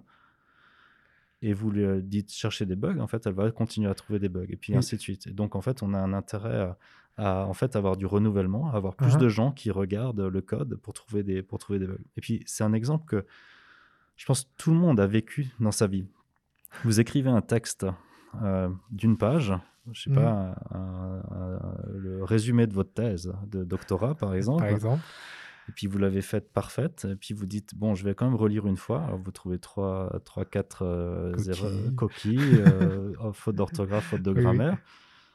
et vous lui dites chercher des bugs, en fait, elle va continuer à trouver des bugs et puis Oui. ainsi de suite. Et donc, en fait, on a un intérêt à, à, en fait avoir du renouvellement, à avoir plus Ah. de gens qui regardent le code pour trouver des, pour trouver des bugs. Et puis, c'est un exemple que je pense que tout le monde a vécu dans sa vie. Vous écrivez un texte euh, d'une page, je sais Mhm. pas, un- un- le résumé de votre thèse de doctorat, par exemple, Par exemple. Et puis vous l'avez faite parfaite, et puis vous dites, bon, je vais quand même relire une fois, alors vous trouvez 3, 3 4 Coquilles. euh, coquilles, euh, oh, faute d'orthographe, faute de Oui, oui. grammaire.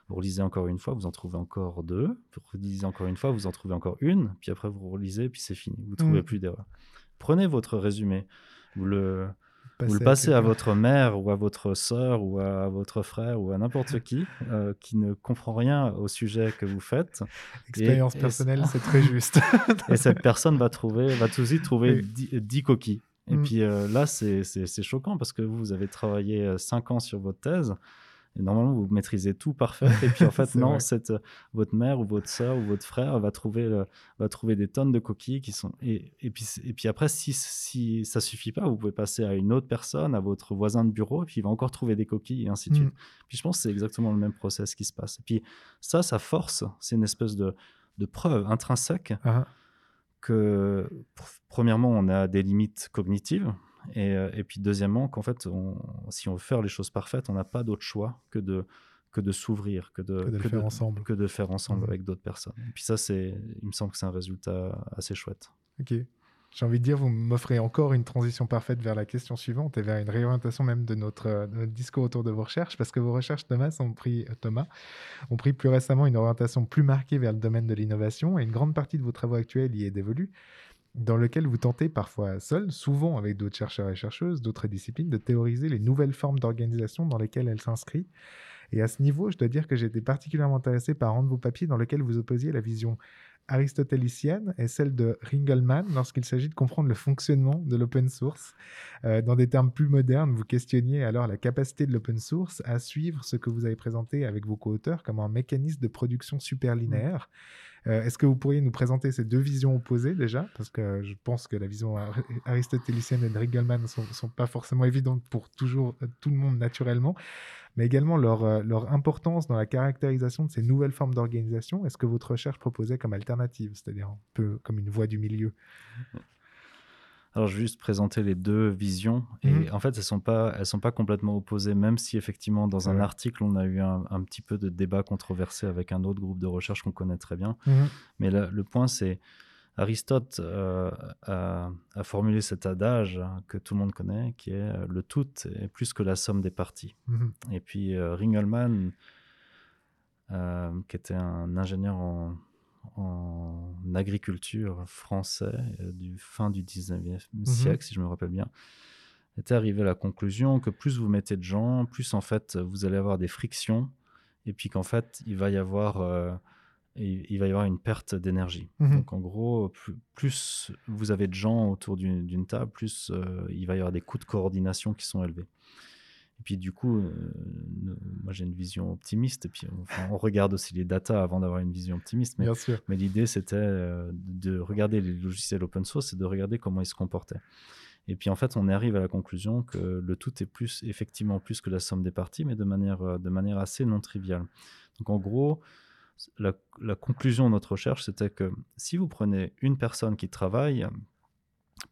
Vous relisez encore une fois, vous en trouvez encore deux. Vous relisez encore une fois, vous en trouvez encore une. Puis après, vous relisez, puis c'est fini. Vous ne trouvez plus d'erreur. Prenez votre résumé. Vous le, vous le passez à votre mère ou à votre sœur ou à votre frère ou à n'importe qui euh, qui ne comprend rien au sujet que vous faites. Expérience et- et- personnelle, c'est très juste. Et cette personne va trouver, va tout de suite trouver Oui. 10, 10 coquilles. Et Mm. puis euh, là, c'est choquant parce que vous avez travaillé 5 ans sur votre thèse. Et normalement, vous maîtrisez tout parfait. Et puis en fait, non, cette, euh, votre mère ou votre soeur ou votre frère va trouver, le- va trouver des tonnes de coquilles qui sont. Et, et, puis, et puis après, si, si ça suffit pas, vous pouvez passer à une autre personne, à votre voisin de bureau, et puis il va encore trouver des coquilles et ainsi de Mm. suite. Puis je pense que c'est exactement le même process qui se passe. Et puis ça, ça force, c'est une espèce de, de preuve intrinsèque Ah, que, pr- premièrement, on a des limites cognitives. Et, euh, et puis, deuxièmement, qu'en fait, on- si on veut faire les choses parfaites, on n'a pas d'autre choix que de, que de s'ouvrir, que de, Que de le faire ensemble. que de faire ensemble Mhm. avec d'autres personnes. Et puis, ça, c'est, il me semble que c'est un résultat assez chouette. ok. J'ai envie de dire, vous m'offrez encore une transition parfaite vers la question suivante et vers une réorientation même de notre, euh, de notre discours autour de vos recherches, parce que vos recherches, Thomas, ont pris, euh, Thomas, ont pris plus récemment une orientation plus marquée vers le domaine de l'innovation et une grande partie de vos travaux actuels y est dévolue, dans lequel vous tentez parfois seul, souvent avec d'autres chercheurs et chercheuses, d'autres disciplines, de théoriser les nouvelles formes d'organisation dans lesquelles elle s'inscrit. Et à ce niveau, je dois dire que j'ai été particulièrement intéressé par un de vos papiers dans lequel vous opposiez la vision aristotélicienne et celle de Ringelmann lorsqu'il s'agit de comprendre le fonctionnement de l'open source. Euh, dans des termes plus modernes, vous questionniez alors la capacité de l'open source à suivre ce que vous avez présenté avec vos co-auteurs comme un mécanisme de production superlinéaire. Euh, Est-ce que vous pourriez nous présenter ces deux visions opposées déjà? Parce que je pense que la vision ar- aristotélicienne et de ne sont, sont pas forcément évidentes pour toujours euh, tout le monde naturellement, mais également leur, euh, leur importance dans la caractérisation de ces nouvelles formes d'organisation. Est-ce que votre recherche proposait comme alternative, c'est-à-dire un peu comme une voie du milieu Alors, je vais juste présenter les deux visions. Et Mhm. en fait, elles sont pas, elles sont pas complètement opposées, même si effectivement, dans un article, on a eu un, un petit peu de débat controversé avec un autre groupe de recherche qu'on connaît très bien. Mhm. Mais là, le point, c'est Aristote euh, a, a formulé cet adage que tout le monde connaît, qui est euh, le tout est plus que la somme des parties. Mhm. Et puis euh, Ringelmann, euh, qui était un ingénieur en, en agriculture français euh, du fin du 19e siècle, si je me rappelle bien, était arrivé à la conclusion que plus vous mettez de gens, plus en fait vous allez avoir des frictions, et puis qu'en fait il va y avoir euh, il, il va y avoir une perte d'énergie. Mhm. Donc en gros, plus, plus vous avez de gens autour d'une d'une table, plus euh, il va y avoir des coûts de coordination qui sont élevés. Et puis du coup, euh, moi j'ai une vision optimiste, et puis enfin, on regarde aussi les datas avant d'avoir une vision optimiste. Mais, Bien sûr. mais l'idée c'était euh, de regarder les logiciels open source et de regarder comment ils se comportaient. Et puis en fait, on arrive à la conclusion que le tout est plus effectivement plus que la somme des parties, mais de manière, euh, de manière assez non triviale. Donc en gros, la, la conclusion de notre recherche, c'était que si vous prenez une personne qui travaille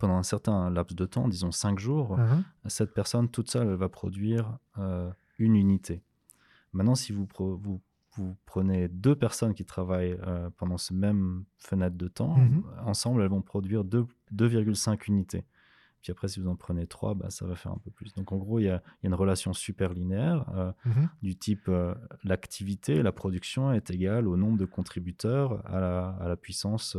pendant un certain laps de temps, disons cinq jours, Mhm. cette personne toute seule, elle va produire euh, une unité. Maintenant, si vous, pro- vous, vous prenez deux personnes qui travaillent euh, pendant ce même fenêtre de temps, Mhm. ensemble, elles vont produire deux- 2,5 unités. Puis après, si vous en prenez trois, bah, ça va faire un peu plus. Donc en gros, il y a, il y a une relation super linéaire euh, Mhm. du type euh, l'activité, la production est égale au nombre de contributeurs à la, à la puissance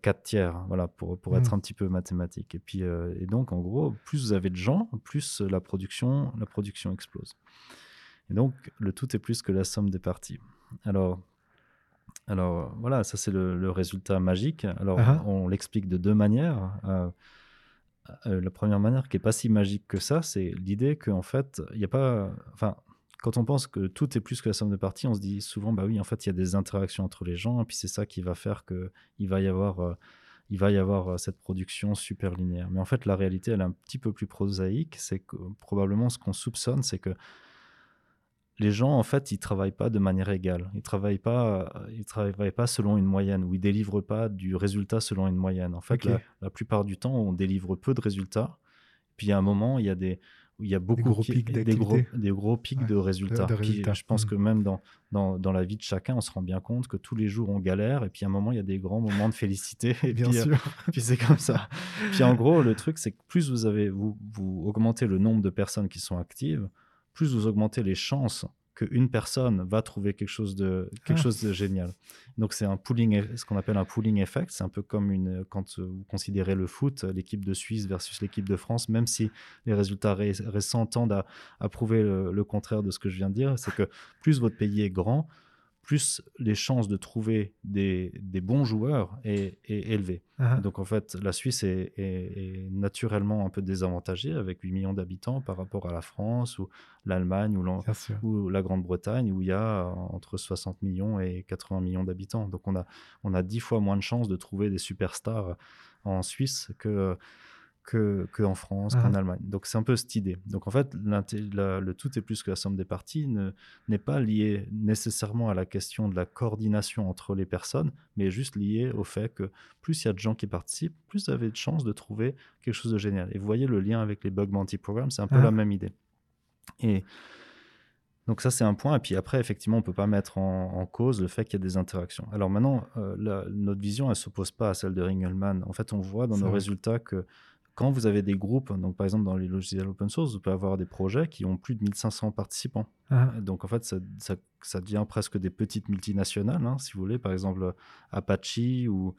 4 tiers, voilà, pour, pour être Mm. un petit peu mathématique. Et, puis, euh, et donc, en gros, plus vous avez de gens, plus la production, la production explose. Et donc, le tout est plus que la somme des parties. Alors, alors voilà, ça c'est le, le résultat magique. Alors, Ah ah. on l'explique de deux manières. Euh, euh, la première manière qui est pas si magique que ça, c'est l'idée qu'en fait, il n'y a pas. Enfin, quand on pense que tout est plus que la somme de parties, on se dit souvent, bah oui, en fait, il y a des interactions entre les gens, et puis c'est ça qui va faire qu'il va y avoir. euh, il va y avoir euh, cette production super linéaire. Mais en fait, la réalité, elle est un petit peu plus prosaïque. C'est que probablement ce qu'on soupçonne, c'est que les gens, en fait, ils travaillent pas de manière égale. Ils travaillent pas, euh, ils travaillent pas selon une moyenne ou ils délivrent pas du résultat selon une moyenne. En fait, la, la plupart du temps, on délivre peu de résultats. Puis a un moment, il y a des où il y a beaucoup gros qui- pics des gros, d'activité. des gros pics Ouais, de résultats. de Puis résultats. je pense Mhm. que même dans, dans, dans la vie de chacun, on se rend bien compte que tous les jours on galère et puis à un moment il y a des grands moments de félicité et Bien puis, euh, sûr. puis c'est comme ça. Puis en gros, le truc, c'est que plus vous avez, vous, vous augmentez le nombre de personnes qui sont actives, plus vous augmentez les chances qu'une personne va trouver quelque chose de, quelque Ah. chose de génial. Donc c'est un pooling, ce qu'on appelle un pooling effect. C'est un peu comme une, quand vous considérez le foot, l'équipe de Suisse versus l'équipe de France, même si les résultats ré- récents tendent à, à prouver le, le contraire de ce que je viens de dire, c'est que plus votre pays est grand, plus les chances de trouver des, des bons joueurs est, est élevée. Ah, Donc en fait, la Suisse est, est- est naturellement un peu désavantagée avec 8 millions d'habitants par rapport à la France ou l'Allemagne ou la Grande-Bretagne où il y a euh, entre 60 millions et 80 millions d'habitants. Donc on a, on a 10 fois moins de chances de trouver des superstars en Suisse que que, que en France, qu'en Ah. Allemagne. Donc c'est un peu cette idée. Donc en fait, la- le tout est plus que la somme des parties ne- n'est pas lié nécessairement à la question de la coordination entre les personnes, mais juste lié au fait que plus il y a de gens qui participent, plus vous avez de chances de trouver quelque chose de génial. Et vous voyez le lien avec les bug bounty programs, c'est un peu Ah. la même idée. Et donc ça, c'est un point. Et puis après, effectivement, on ne peut pas mettre en, en cause le fait qu'il y a des interactions. Alors maintenant, euh, la- notre vision, elle ne s'oppose pas à celle de Ringelmann. En fait, on voit dans nos vrai. résultats que quand vous avez des groupes, donc par exemple dans les logiciels open source, vous pouvez avoir des projets qui ont plus de 1500 participants. Ah, Donc en fait, ça, ça- ça devient presque des petites multinationales, hein, si vous voulez. Par exemple, Apache ou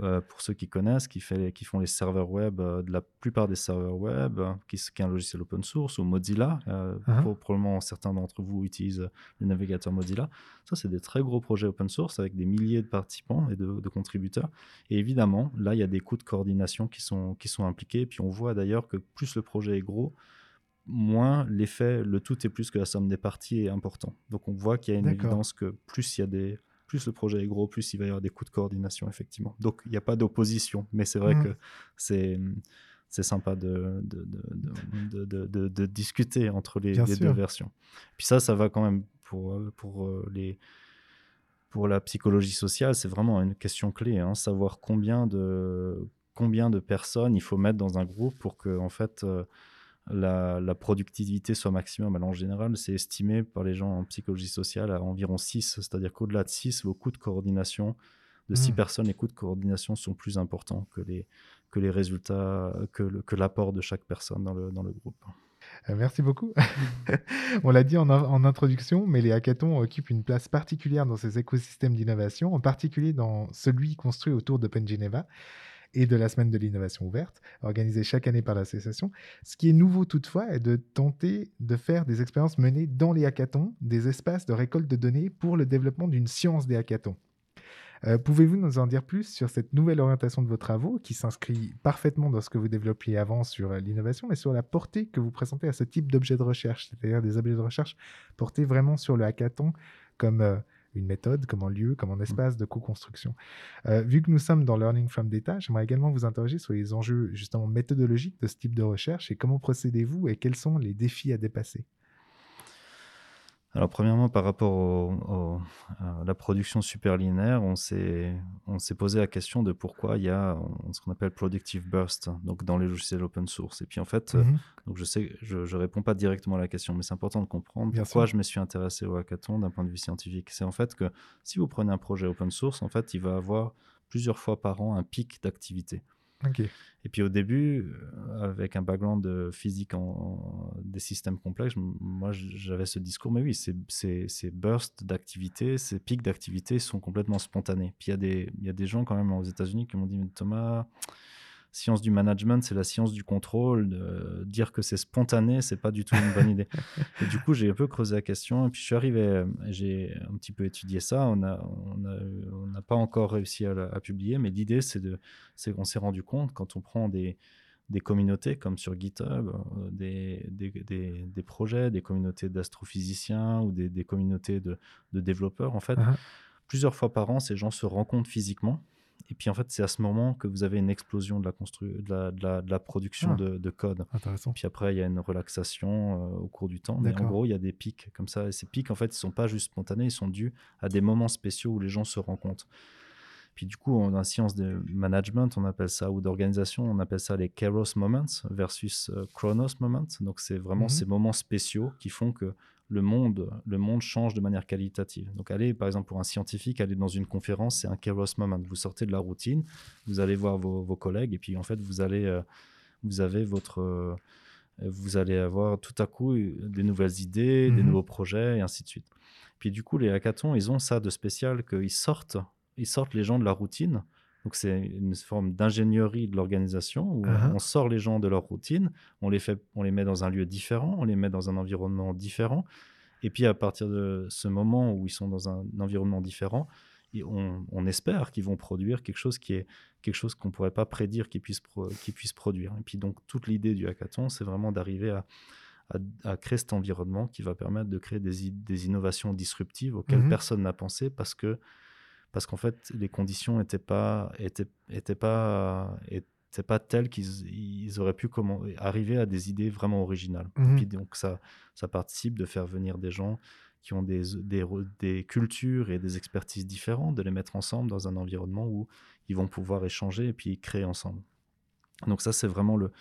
euh, pour ceux qui connaissent, qui, fait, qui font les serveurs web, euh, de la plupart des serveurs web, euh, qui, est un logiciel open source, ou Mozilla. pro- probablement certains d'entre vous utilisent le navigateur Mozilla. Ça, c'est des très gros projets open source avec des milliers de participants et de, de contributeurs. Et évidemment, là, il y a des coûts de coordination qui sont, qui sont impliqués. Puis on voit d'ailleurs que plus le projet est gros, moins l'effet, le tout est plus que la somme des parties est important. Donc on voit qu'il y a une évidence que plus il y a des plus le projet est gros, plus il va y avoir des coûts de coordination, effectivement. Donc il n'y a pas d'opposition, mais c'est vrai Mhm. que c'est c'est sympa de, de, de, de, discuter entre les, deux versions. Puis ça, ça va quand même pour, pour euh, les pour la psychologie sociale, c'est vraiment une question clé, hein, savoir combien de combien de personnes il faut mettre dans un groupe pour que en fait euh, la, la productivité soit maximum. Alors en général, c'est estimé par les gens en psychologie sociale à environ 6, c'est-à-dire qu'au-delà de 6, vos coûts de coordination, de 6 Mhm. personnes, les coûts de coordination sont plus importants que les, que les résultats, que, le- que l'apport de chaque personne dans le, dans le groupe. Euh, Merci beaucoup. On l'a dit en, en introduction, mais les hackathons occupent une place particulière dans ces écosystèmes d'innovation, en particulier dans celui construit autour d'OpenGeneva et de la semaine de l'innovation ouverte, organisée chaque année par l'association. Ce qui est nouveau toutefois est de tenter de faire des expériences menées dans les hackathons, des espaces de récolte de données pour le développement d'une science des hackathons. Euh, Pouvez-vous nous en dire plus sur cette nouvelle orientation de vos travaux qui s'inscrit parfaitement dans ce que vous développiez avant sur euh, l'innovation, mais sur la portée que vous présentez à ce type d'objets de recherche, c'est-à-dire des objets de recherche portés vraiment sur le hackathon comme euh, une méthode, comme un lieu, comme un espace de co-construction. Euh, vu que nous sommes dans Learning from Data, j'aimerais également vous interroger sur les enjeux justement méthodologiques de ce type de recherche et comment procédez-vous et quels sont les défis à dépasser? Alors, premièrement, par rapport au- au- à la production superlinéaire, on s'est on s'est posé la question de pourquoi il y a ce qu'on appelle productive burst donc dans les logiciels open source. Et puis, en fait, Mhm. donc je sais, je ne réponds pas directement à la question, mais c'est important de comprendre Bien pourquoi sûr. je me suis intéressé au hackathon d'un point de vue scientifique. C'est en fait que si vous prenez un projet open source, en fait, il va avoir plusieurs fois par an un pic d'activité. Et puis au début, euh, avec un background de physique en, des systèmes complexes, moi j'avais ce discours, mais oui, ces, ces, ces bursts d'activité, ces pics d'activité sont complètement spontanés. Puis il y, y a des gens quand même aux États-Unis qui m'ont dit, mais Thomas, science du management, c'est la science du contrôle. dire que c'est spontané, c'est pas du tout une bonne idée. Et du coup, j'ai un peu creusé la question. Et puis, je suis arrivé, euh, j'ai un petit peu étudié ça. On n'a on a, on n'a pas encore réussi à, à publier, mais l'idée, c'est qu'on s'est rendu compte quand on prend des, des communautés comme sur GitHub, euh, des, des, des, des projets, des communautés d'astrophysiciens ou des, des communautés de, de développeurs. En fait, Ah. plusieurs fois par an, ces gens se rencontrent physiquement. Et puis en fait, c'est à ce moment que vous avez une explosion de la, constru- de la, de la, de la production Ah. de, de code. Intéressant. Puis après, il y a une relaxation euh, au cours du temps. Mais en gros, il y a des pics comme ça. Et ces pics, en fait, ils sont pas juste spontanés, ils sont dus à des moments spéciaux où les gens se rencontrent. Puis du coup, en science de management, on appelle ça, ou d'organisation, on appelle ça les Kairos Moments versus euh, Chronos Moments. Donc c'est vraiment Mhm. ces moments spéciaux qui font que le monde, le monde change de manière qualitative. Donc aller, par exemple, pour un scientifique, aller dans une conférence, c'est un Kairos Moment. Vous sortez de la routine, vous allez voir vos, vos collègues, et puis en fait, vous allez, euh, vous avez votre, euh, vous allez avoir tout à coup euh, des nouvelles idées, des Mhm. nouveaux projets, et ainsi de suite. Puis du coup, les hackathons, ils ont ça de spécial qu'ils sortent, ils sortent les gens de la routine. Donc c'est une forme d'ingénierie de l'organisation où Uh-huh. on sort les gens de leur routine, on les fait, on les met dans un lieu différent, on les met dans un environnement différent. Et puis à partir de ce moment où ils sont dans un environnement différent, on, on espère qu'ils vont produire quelque chose qui est quelque chose qu'on ne pourrait pas prédire qu'ils puissent, pro- puissent produire. Et puis donc toute l'idée du hackathon, c'est vraiment d'arriver à, à- à créer cet environnement qui va permettre de créer des, des innovations disruptives auxquelles Mhm. personne n'a pensé parce que parce qu'en fait les conditions n'étaient pas étaient, étaient pas étaient pas telles qu'ils ils auraient pu comment, arriver à des idées vraiment originales. Et puis donc ça ça participe de faire venir des gens qui ont des, des, des cultures et des expertises différentes, de les mettre ensemble dans un environnement où ils vont pouvoir échanger et puis créer ensemble. Donc ça, c'est vraiment le,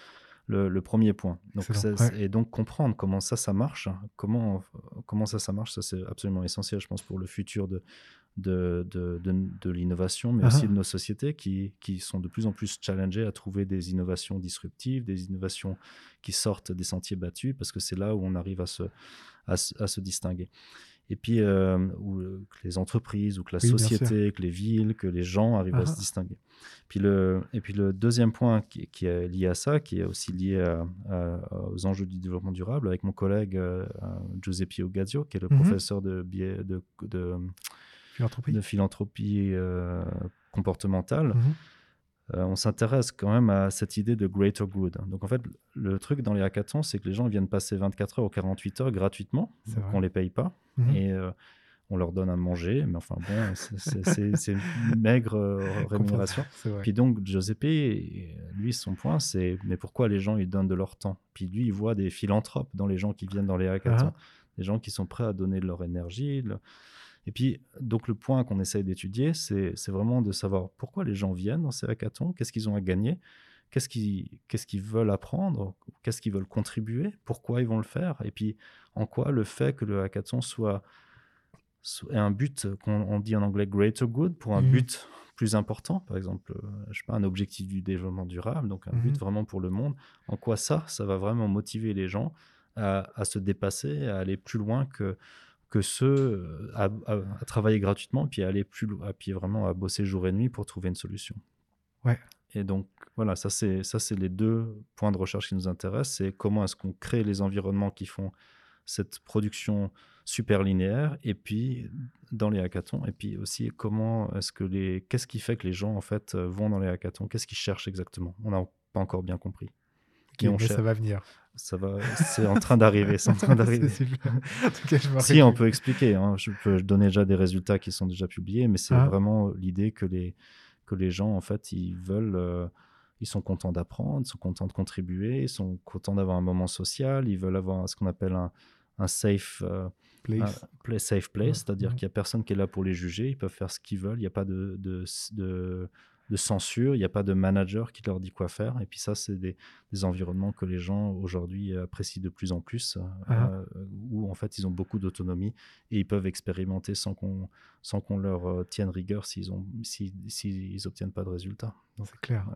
le, le premier point. Donc ouais. Et donc comprendre comment ça, ça marche, comment, comment ça, ça marche, ça c'est absolument essentiel, je pense, pour le futur de, de, de, de, de l'innovation, mais Ah aussi ah. de nos sociétés qui, qui sont de plus en plus challengées à trouver des innovations disruptives, des innovations qui sortent des sentiers battus, parce que c'est là où on arrive à se, à, se- à se distinguer. Et puis, euh, où, euh, que les entreprises, ou que la Oui, société, que les villes, que les gens arrivent à ah. se distinguer. Puis le, et puis le deuxième point qui, qui est lié à ça, qui est aussi lié à- à- aux enjeux du développement durable, avec mon collègue euh, Giuseppe Ogazio, qui est le Mhm. professeur de, biais- de, de, Philanthropie. de philanthropie euh, comportementale, Mhm. euh, on s'intéresse quand même à cette idée de greater good. Donc en fait, le truc dans les hackathons, c'est que les gens viennent passer 24 heures ou 48 heures gratuitement, donc on les paye pas, Mhm. et euh, on leur donne à manger, mais enfin bon, c'est- maigre rémunération. Puis donc, Giuseppe, lui, son point, c'est mais pourquoi les gens, ils donnent de leur temps? Puis lui, il voit des philanthropes dans les gens qui viennent dans les hackathons, Ah. des gens qui sont prêts à donner de leur énergie. le- Et puis, donc, le point qu'on essaye d'étudier, c'est vraiment de savoir pourquoi les gens viennent dans ces hackathons, qu'est-ce qu'ils ont à gagner, qu'est-ce qu'ils veulent apprendre, qu'est-ce qu'ils veulent contribuer, pourquoi ils vont le faire, et puis en quoi le fait que le hackathon soit, un but qu'on on dit en anglais greater good pour un Mhm. but plus important, par exemple, je sais pas, un objectif du développement durable, donc un Mhm. but vraiment pour le monde, en quoi ça, ça va vraiment motiver les gens à, à se dépasser, à aller plus loin que, que ceux euh, à, à- à travailler gratuitement, puis à aller plus loin, puis vraiment à bosser jour et nuit pour trouver une solution. Ouais. Et donc, voilà, ça c'est ça c'est les deux points de recherche qui nous intéressent, c'est comment est-ce qu'on crée les environnements qui font cette production super linéaire, et puis dans les hackathons, et puis aussi comment est-ce que les, qu'est-ce qui fait que les gens en fait euh, vont dans les hackathons, qu'est-ce qu'ils cherchent exactement? On n'a pas encore bien compris. Ok, Et on mais ça va venir. Ça va, c'est en train d'arriver, c'est en train d'arriver. Si, on peut expliquer. hein. Je peux donner déjà des résultats qui sont déjà publiés, mais c'est Ah. vraiment l'idée que les, que les gens, en fait, ils veulent, euh, ils sont contents d'apprendre, ils sont contents de contribuer, ils sont contents d'avoir un moment social, ils veulent avoir ce qu'on appelle un, un safe, euh, Place. un play- safe place, Ouais. c'est-à-dire qu'il n'y a personne qui est là pour les juger, ils peuvent faire ce qu'ils veulent, il n'y a pas de, de, de, de censure, il n'y a pas de manager qui leur dit quoi faire. Et puis ça, c'est des, des environnements que les gens aujourd'hui apprécient de plus en plus, euh, Ah. euh, où en fait ils ont beaucoup d'autonomie et ils peuvent expérimenter sans qu'on sans qu'on leur euh, tienne rigueur s'ils ont si, s'ils obtiennent pas de résultats. Donc, C'est clair. Ouais,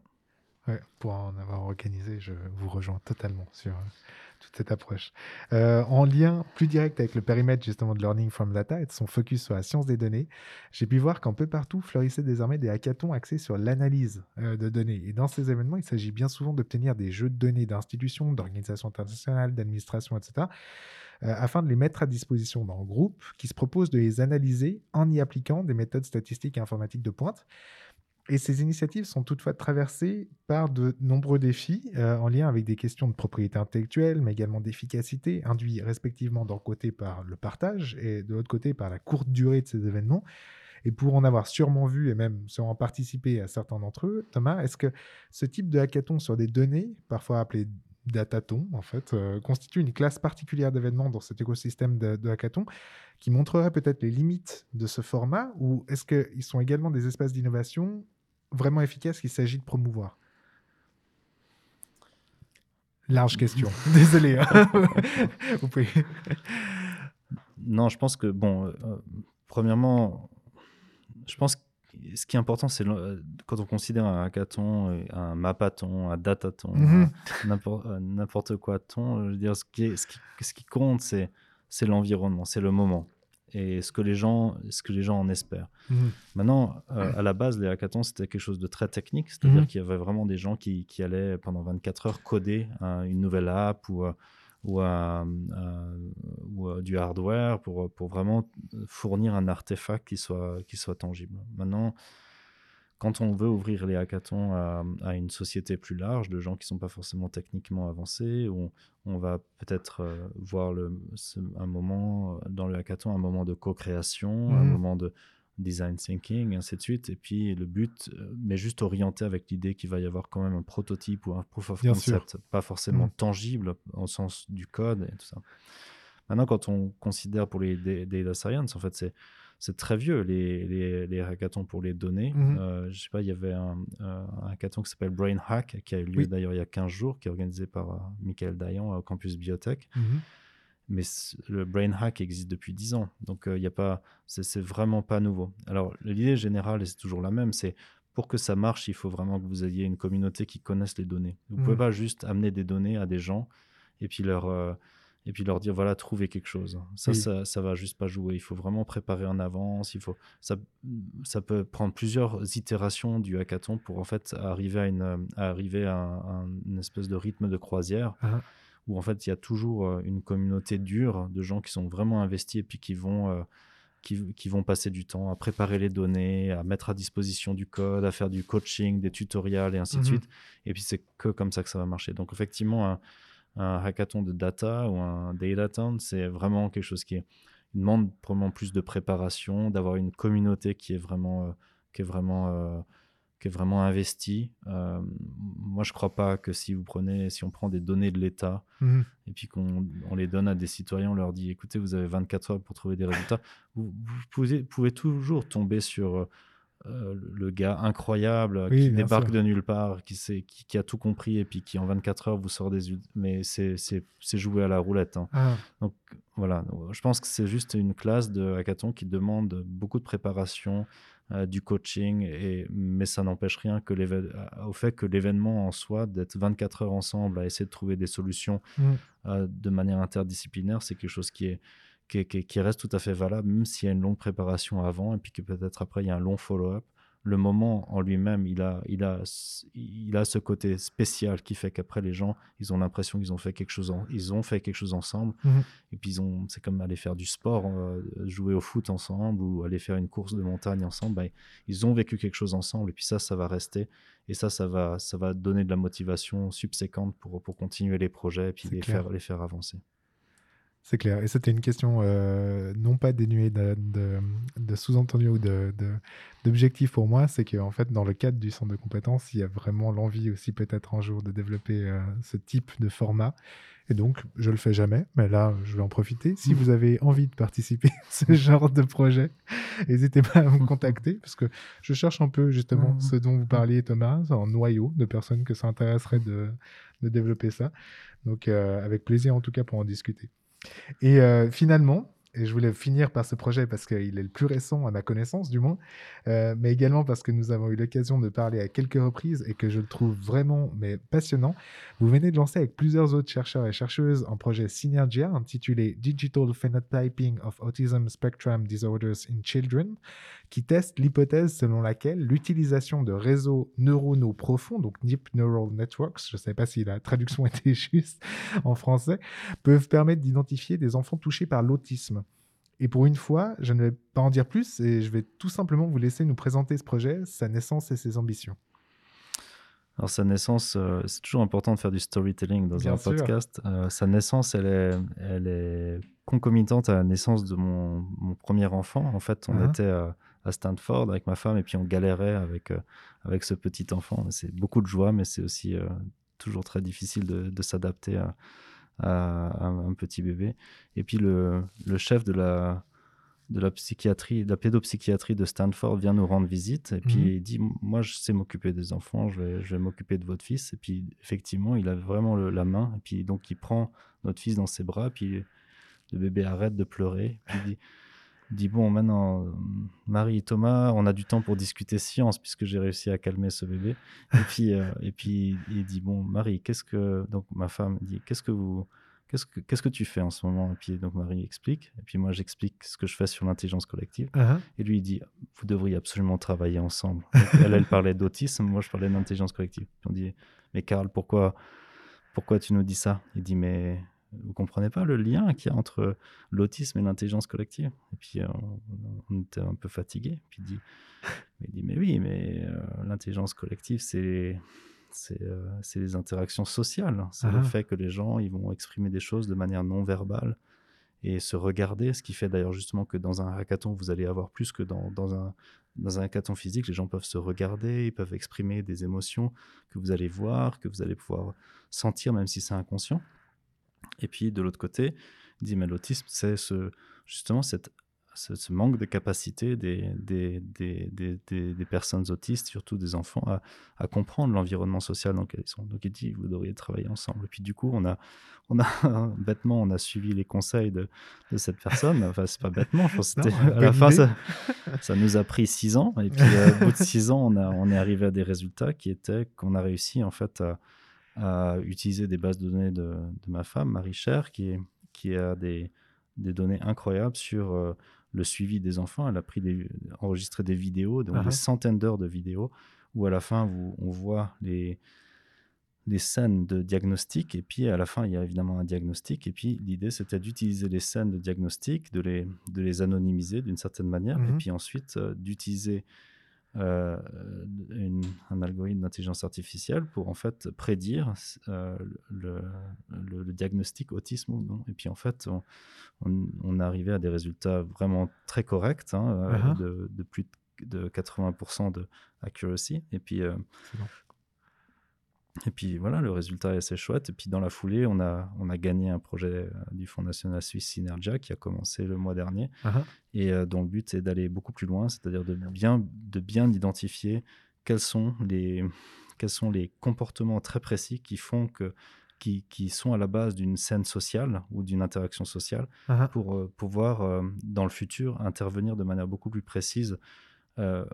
pour en avoir organisé, je vous rejoins totalement sur euh, toute cette approche. Euh, en lien plus direct avec le périmètre justement de Learning from Data et de son focus sur la science des données, j'ai pu voir qu'un peu partout fleurissaient désormais des hackathons axés sur l'analyse euh, de données. Et dans ces événements, il s'agit bien souvent d'obtenir des jeux de données d'institutions, d'organisations internationales, d'administrations, etc., afin de les mettre à disposition d'un groupe qui se propose de les analyser en y appliquant des méthodes statistiques et informatiques de pointe. Et ces initiatives sont toutefois traversées par de nombreux défis euh, en lien avec des questions de propriété intellectuelle, mais également d'efficacité, induits respectivement d'un côté par le partage et de l'autre côté par la courte durée de ces événements. Et pour en avoir sûrement vu et même sûrement participé à certains d'entre eux, Thomas, est-ce que ce type de hackathon sur des données, parfois appelé dataton, en fait, euh, constitue une classe particulière d'événements dans cet écosystème de, de hackathon qui montrerait peut-être les limites de ce format ou est-ce qu'ils sont également des espaces d'innovation vraiment efficaces qu'il s'agit de promouvoir? Large question. Désolé. hein. Vous pouvez. Non, je pense que, bon, euh, premièrement, je pense que ce qui est important, c'est quand on considère un hackathon, euh, un mapathon, un datathon, Mhm. n'importe euh, n'importe quoi ton, je veux dire, ce qui, est- ce qui, ce qui compte, c'est l'environnement, c'est le moment et ce que les gens, ce que les gens en espèrent. Mhm. Maintenant, euh, à la base, les hackathons, c'était quelque chose de très technique, c'est-à-dire Mhm. qu'il y avait vraiment des gens qui, qui allaient pendant 24 heures coder un- une nouvelle app euh, ou, euh, du hardware pour, pour vraiment fournir un artefact qui soit, qui soit tangible. Maintenant, quand on veut ouvrir les hackathons à, à une société plus large, de gens qui ne sont pas forcément techniquement avancés, on, on va peut-être euh, voir le, un moment euh, dans le hackathon, un moment de co-création, un Mhm. moment de design thinking, ainsi de suite. Et puis le but, euh, mais juste orienté avec l'idée qu'il va y avoir quand même un prototype ou un proof of Bien sûr. concept, pas forcément Mhm. tangible au sens du code et tout ça. Maintenant, quand on considère pour les da- data science, en fait, c'est c'est très vieux, les, les, les hackathons pour les données. Mhm. Euh, je sais pas, il y avait un, euh, un hackathon qui s'appelle Brain Hack, qui a eu lieu Oui. d'ailleurs il y a 15 jours, qui est organisé par euh, Michael Dayan au campus Biotech. Mhm. Mais le Brain Hack existe depuis 10 ans. Donc, euh, il y a pas, c'est vraiment pas nouveau. Alors, l'idée générale, et c'est toujours la même, c'est pour que ça marche, il faut vraiment que vous ayez une communauté qui connaisse les données. Vous pouvez Mhm. pas juste amener des données à des gens et puis leur, euh, et puis leur dire voilà, trouvez quelque chose. Ça, Oui. ça, ça va juste pas jouer. Il faut vraiment préparer en avance. Il faut, ça, ça peut prendre plusieurs itérations du hackathon pour en fait arriver à une, à arriver à, un- à une espèce de rythme de croisière Ah. où en fait il y a toujours euh, une communauté dure de gens qui sont vraiment investis et puis qui vont euh, qui, qui vont passer du temps à préparer les données, à mettre à disposition du code, à faire du coaching, des tutoriels et ainsi de Mhm. suite. Et puis c'est que comme ça que ça va marcher. Donc effectivement, un, un hackathon de data ou un datathon, c'est vraiment quelque chose qui est- demande probablement plus de préparation, d'avoir une communauté qui est vraiment, euh, qui est vraiment, euh, qui est vraiment investie. Euh, moi, je crois pas que si vous prenez, si on prend des données de l'État Mhm. et puis qu'on on les donne à des citoyens, on leur dit écoutez, vous avez 24 heures pour trouver des résultats, vous, vous pouvez, pouvez toujours tomber sur euh, le gars incroyable euh, Oui, qui débarque sûr. de nulle part, qui, sait, qui, qui a tout compris et puis qui en 24 heures vous sort des. Mais c'est joué à la roulette. hein. Ah. Donc voilà, je pense que c'est juste une classe de hackathon qui demande beaucoup de préparation, euh, du coaching, et, mais ça n'empêche rien que au fait que l'événement en soi, d'être 24 heures ensemble à essayer de trouver des solutions Mm. euh, de manière interdisciplinaire, c'est quelque chose qui est qui, est- qui est- qui reste tout à fait valable, même s'il y a une longue préparation avant et puis que peut-être après il y a un long follow-up. Le moment en lui-même, il a, il, a, ce- il a ce côté spécial qui fait qu'après les gens, ils ont l'impression qu'ils ont fait quelque chose, en- ils ont fait quelque chose ensemble. Mhm. Et puis ils ont, c'est comme aller faire du sport, euh, jouer au foot ensemble ou aller faire une course de montagne ensemble. Ben, ils ont vécu quelque chose ensemble et puis ça, ça va rester. Et ça, ça va, ça va donner de la motivation subséquente pour, pour continuer les projets et puis les clair. faire, les faire avancer. C'est clair. Et c'était une question euh, non pas dénuée de, de, de sous-entendu ou de, de- d'objectif pour moi. C'est qu'en fait, dans le cadre du centre de compétences, il y a vraiment l'envie aussi peut-être un jour de développer euh, ce type de format. Et donc, je le fais jamais, mais là, je vais en profiter. Si vous avez envie de participer à ce genre de projet, n'hésitez pas à me contacter parce que je cherche un peu justement Mhm. ce dont vous parliez, Thomas, un noyau de personnes que ça intéresserait de, de développer ça. Donc, euh, avec plaisir en tout cas pour en discuter. Et euh, finalement, et je voulais finir par ce projet parce qu'il est le plus récent à ma connaissance du moins, euh, mais également parce que nous avons eu l'occasion de parler à quelques reprises et que je le trouve vraiment mais passionnant. Vous venez de lancer avec plusieurs autres chercheurs et chercheuses un projet Synergia intitulé Digital Phenotyping of Autism Spectrum Disorders in Children, qui teste l'hypothèse selon laquelle l'utilisation de réseaux neuronaux profonds, donc Deep Neural Networks, je ne sais pas si la traduction était juste en français, peuvent permettre d'identifier des enfants touchés par l'autisme. Et pour une fois, je ne vais pas en dire plus et je vais tout simplement vous laisser nous présenter ce projet, sa naissance et ses ambitions. Alors sa naissance, euh, c'est toujours important de faire du storytelling dans Bien un sûr. podcast. Euh, sa naissance, elle est, elle est concomitante à la naissance de mon, mon premier enfant. En fait, on Ah. était à, à Stanford avec ma femme et puis on galérait avec, euh, avec ce petit enfant. C'est beaucoup de joie, mais c'est aussi euh, toujours très difficile de, de s'adapter à, un petit bébé. Et puis le, le chef de la, de la psychiatrie, de la pédopsychiatrie de Stanford vient nous rendre visite et puis Mhm. il dit moi je sais m'occuper des enfants, je vais, je vais m'occuper de votre fils et puis effectivement il a vraiment le- la main et puis donc il prend notre fils dans ses bras puis le bébé arrête de pleurer puis il dit, il dit bon maintenant euh, Marie et Thomas on a du temps pour discuter science puisque j'ai réussi à calmer ce bébé et puis euh, et puis il dit bon Marie qu'est-ce que donc ma femme dit qu'est-ce que vous Qu'est-ce que, qu'est-ce que tu fais en ce moment? Et puis donc Marie explique, et puis moi j'explique ce que je fais sur l'intelligence collective. Ah, Et lui il dit, vous devriez absolument travailler ensemble. Donc, elle, elle parlait d'autisme, moi je parlais d'intelligence collective. Puis on dit, mais Karl, pourquoi, pourquoi tu nous dis ça? Il dit, mais vous comprenez pas le lien qu'il y a entre l'autisme et l'intelligence collective? Et puis euh, on, on était un peu fatigué. Puis il dit, mais, il dit, mais oui, mais euh, l'intelligence collective c'est c'est euh, les interactions sociales. C'est Ah. le fait que les gens ils vont exprimer des choses de manière non verbale et se regarder, ce qui fait d'ailleurs justement que dans un hackathon, vous allez avoir plus que dans, dans un, dans un hackathon physique, les gens peuvent se regarder, ils peuvent exprimer des émotions que vous allez voir, que vous allez pouvoir sentir, même si c'est inconscient. Et puis de l'autre côté, il dit, mais l'autisme, c'est ce, justement cette, ce, ce manque de capacité des, des, des, des, des- personnes autistes, surtout des enfants, à, à comprendre l'environnement social dans lequel ils sont. Donc il dit, vous devriez travailler ensemble. Et puis du coup, on a, on a bêtement, on a suivi les conseils de, de cette personne. Enfin, c'est pas bêtement, je pense que c'était à la fin, ça, ça nous a pris six ans. Et puis euh, au bout de six ans, on, a, on est arrivé à des résultats qui étaient qu'on a réussi en fait à, à utiliser des bases de données de, de ma femme, Marie Cher, qui, est- qui a des, des données incroyables sur euh, le suivi des enfants. Elle a pris des, enregistré des vidéos, donc Ah des ouais. centaines d'heures de vidéos, où à la fin, vous, on voit les, les scènes de diagnostic, et puis à la fin, il y a évidemment un diagnostic, et puis l'idée, c'était d'utiliser les scènes de diagnostic, de les, de les anonymiser d'une certaine manière, et Mhm. puis ensuite euh, d'utiliser euh, une- un algorithme d'intelligence artificielle pour en fait prédire euh, le, le- le diagnostic autisme ou non. Et puis en fait, on, on, on est arrivé à des résultats vraiment très corrects, hein, euh, ah. de, de plus de 80% de accuracy. Et puis, euh. Et puis voilà, le résultat est assez chouette. Et puis dans la foulée, on a, on a gagné un projet euh, du Fonds national suisse Synergia qui a commencé le mois dernier Ah ah. et euh, dont le but est d'aller beaucoup plus loin, c'est-à-dire de bien, de bien identifier quels sont les, quels sont les comportements très précis qui font que qui, qui sont à la base d'une scène sociale ou d'une interaction sociale Ah pour euh, pouvoir euh, dans le futur intervenir de manière beaucoup plus précise euh,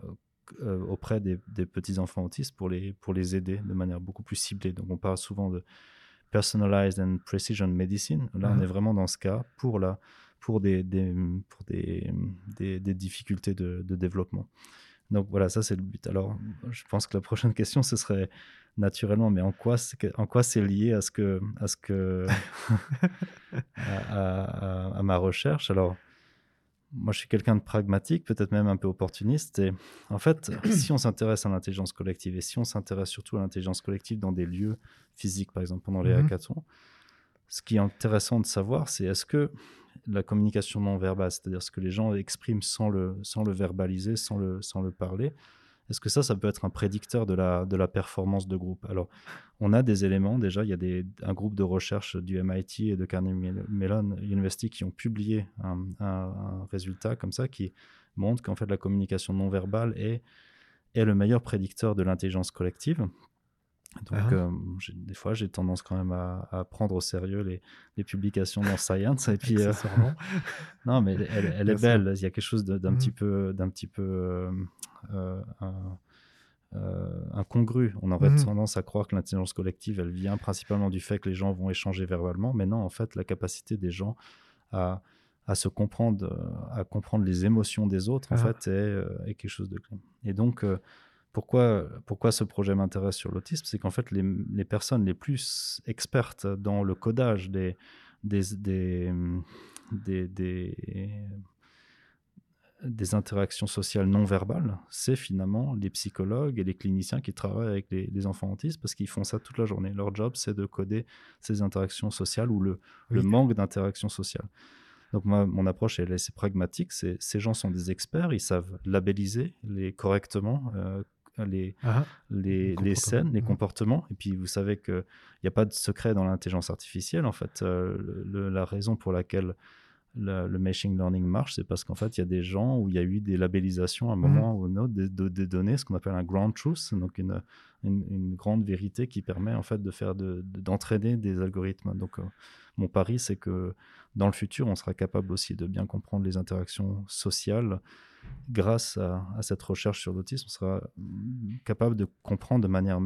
auprès des, des petits enfants autistes pour les pour les aider de manière beaucoup plus ciblée. Donc on parle souvent de personalized and precision medicine. Là, on Ah. est vraiment dans ce cas pour la pour des, des pour des, des, des difficultés de, de développement. Donc voilà, ça c'est le but. Alors, je pense que la prochaine question, ce serait naturellement, mais en quoi c'est que- en quoi c'est lié à ce que à ce que à, à- à- à ma recherche? Alors, moi, je suis quelqu'un de pragmatique, peut-être même un peu opportuniste. Et en fait, si on s'intéresse à l'intelligence collective et si on s'intéresse surtout à l'intelligence collective dans des lieux physiques, par exemple pendant les Mhm. hackathons, ce qui est intéressant de savoir, c'est est-ce que la communication non verbale, c'est-à-dire ce que les gens expriment sans le, sans le verbaliser, sans le, sans le parler, est-ce que ça, ça peut être un prédicteur de la, de la performance de groupe? Alors, on a des éléments déjà. Il y a des, un groupe de recherche du MIT et de Carnegie Mellon University qui ont publié un, résultat comme ça qui montre qu'en fait la communication non verbale est, est le meilleur prédicteur de l'intelligence collective. Donc, Ah. euh, des fois, j'ai tendance quand même à, à prendre au sérieux les, les publications dans Science. Et puis, euh, non, mais elle, est belle. Il y a quelque chose d'un Mhm. petit peu, d'un petit peu euh, euh, incongru. On aurait Mhm. tendance à croire que l'intelligence collective, elle vient principalement du fait que les gens vont échanger verbalement. Mais non, en fait, la capacité des gens à, à se comprendre, à comprendre les émotions des autres, en Ah. fait, est, est quelque chose de clé. Et donc, pourquoi, pourquoi ce projet m'intéresse sur l'autisme C'est qu'en fait, les, les personnes les plus expertes dans le codage des, des, des, des, des, des interactions sociales non verbales, c'est finalement les psychologues et les cliniciens qui travaillent avec les, les enfants autistes parce qu'ils font ça toute la journée. Leur job, c'est de coder ces interactions sociales ou le, le manque d'interaction sociale. Donc moi, mon approche elle est assez pragmatique. C'est ces gens sont des experts, ils savent labelliser les correctement euh, les, Ah, les, les comportements. scènes, les Mhm. comportements. Et puis, vous savez qu'il n'y a pas de secret dans l'intelligence artificielle. En fait, Euh, le- la raison pour laquelle le, le machine learning marche, c'est parce qu'en fait, il y a des gens où il y a eu des labellisations à un Mhm. moment ou un autre, des, de- des données, ce qu'on appelle un ground truth, donc une, une, une grande vérité qui permet en fait de faire de- de- d'entraîner des algorithmes. Donc, euh, mon pari, c'est que dans le futur, on sera capable aussi de bien comprendre les interactions sociales grâce à, à cette recherche sur l'autisme, on sera capable de comprendre de manière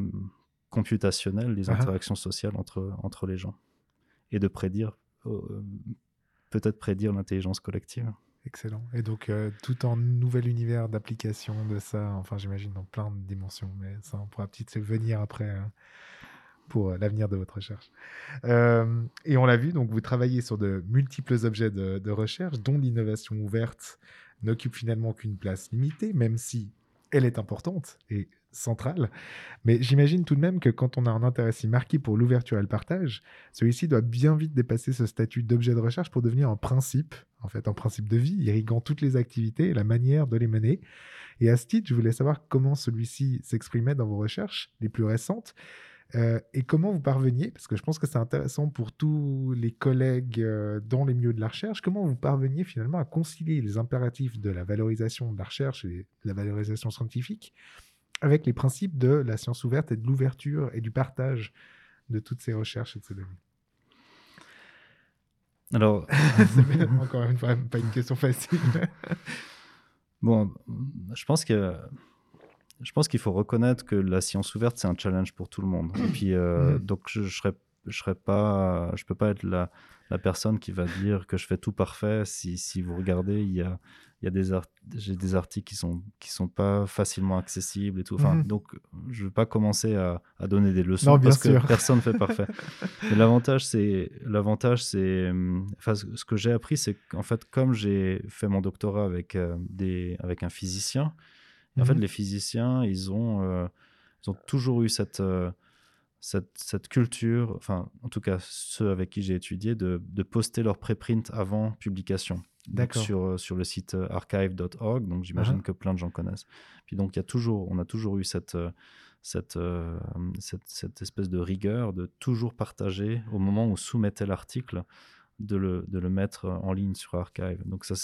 computationnelle les Ah ah. interactions sociales entre, entre les gens et de prédire, euh, peut-être prédire l'intelligence collective. Excellent. Et donc, euh, tout en nouvel univers d'application de ça, enfin, j'imagine dans plein de dimensions, mais ça, on pourra peut-être venir après euh, pour euh, l'avenir de votre recherche. Et on l'a vu, donc vous travaillez sur de multiples objets de, de recherche, dont l'innovation ouverte n'occupe finalement qu'une place limitée, même si elle est importante et centrale. Mais j'imagine tout de même que quand on a un intérêt si marqué pour l'ouverture et le partage, celui-ci doit bien vite dépasser ce statut d'objet de recherche pour devenir un principe, en fait un principe de vie, irriguant toutes les activités et la manière de les mener. Et à ce titre, je voulais savoir comment celui-ci s'exprimait dans vos recherches les plus récentes euh, et comment vous parveniez, parce que je pense que c'est intéressant pour tous les collègues euh, dans les milieux de la recherche, comment vous parveniez finalement à concilier les impératifs de la valorisation de la recherche et de la valorisation scientifique avec les principes de la science ouverte et de l'ouverture et du partage de toutes ces recherches et de ces données? Alors, C'est encore une fois pas une question facile. bon, je pense que je pense qu'il faut reconnaître que la science ouverte c'est un challenge pour tout le monde. Et puis euh, Mhm. donc je, je serais je serais pas je peux pas être la, la personne qui va dire que je fais tout parfait. Si, si vous regardez, il y a il y a des art- j'ai des articles qui sont qui sont pas facilement accessibles et tout. Enfin Mhm. donc je vais pas commencer à, à donner des leçons Non, parce sûr. que personne fait parfait. Mais l'avantage c'est l'avantage c'est enfin ce ce que j'ai appris c'est qu'en fait comme j'ai fait mon doctorat avec euh, des avec un physicien et en fait, Mhm. les physiciens, ils ont, euh, ils ont toujours eu cette, euh, cette, cette culture, enfin, en tout cas, ceux avec qui j'ai étudié, de, de poster leurs préprints avant publication. D'accord. Sur, euh, sur le site archive.org, donc j'imagine Mhm. que plein de gens connaissent. Puis donc, il y a toujours, on a toujours eu cette, cette, euh, cette, cette espèce de rigueur de toujours partager au moment où soumettait l'article. De le, de le mettre en ligne sur Archive. Donc ça,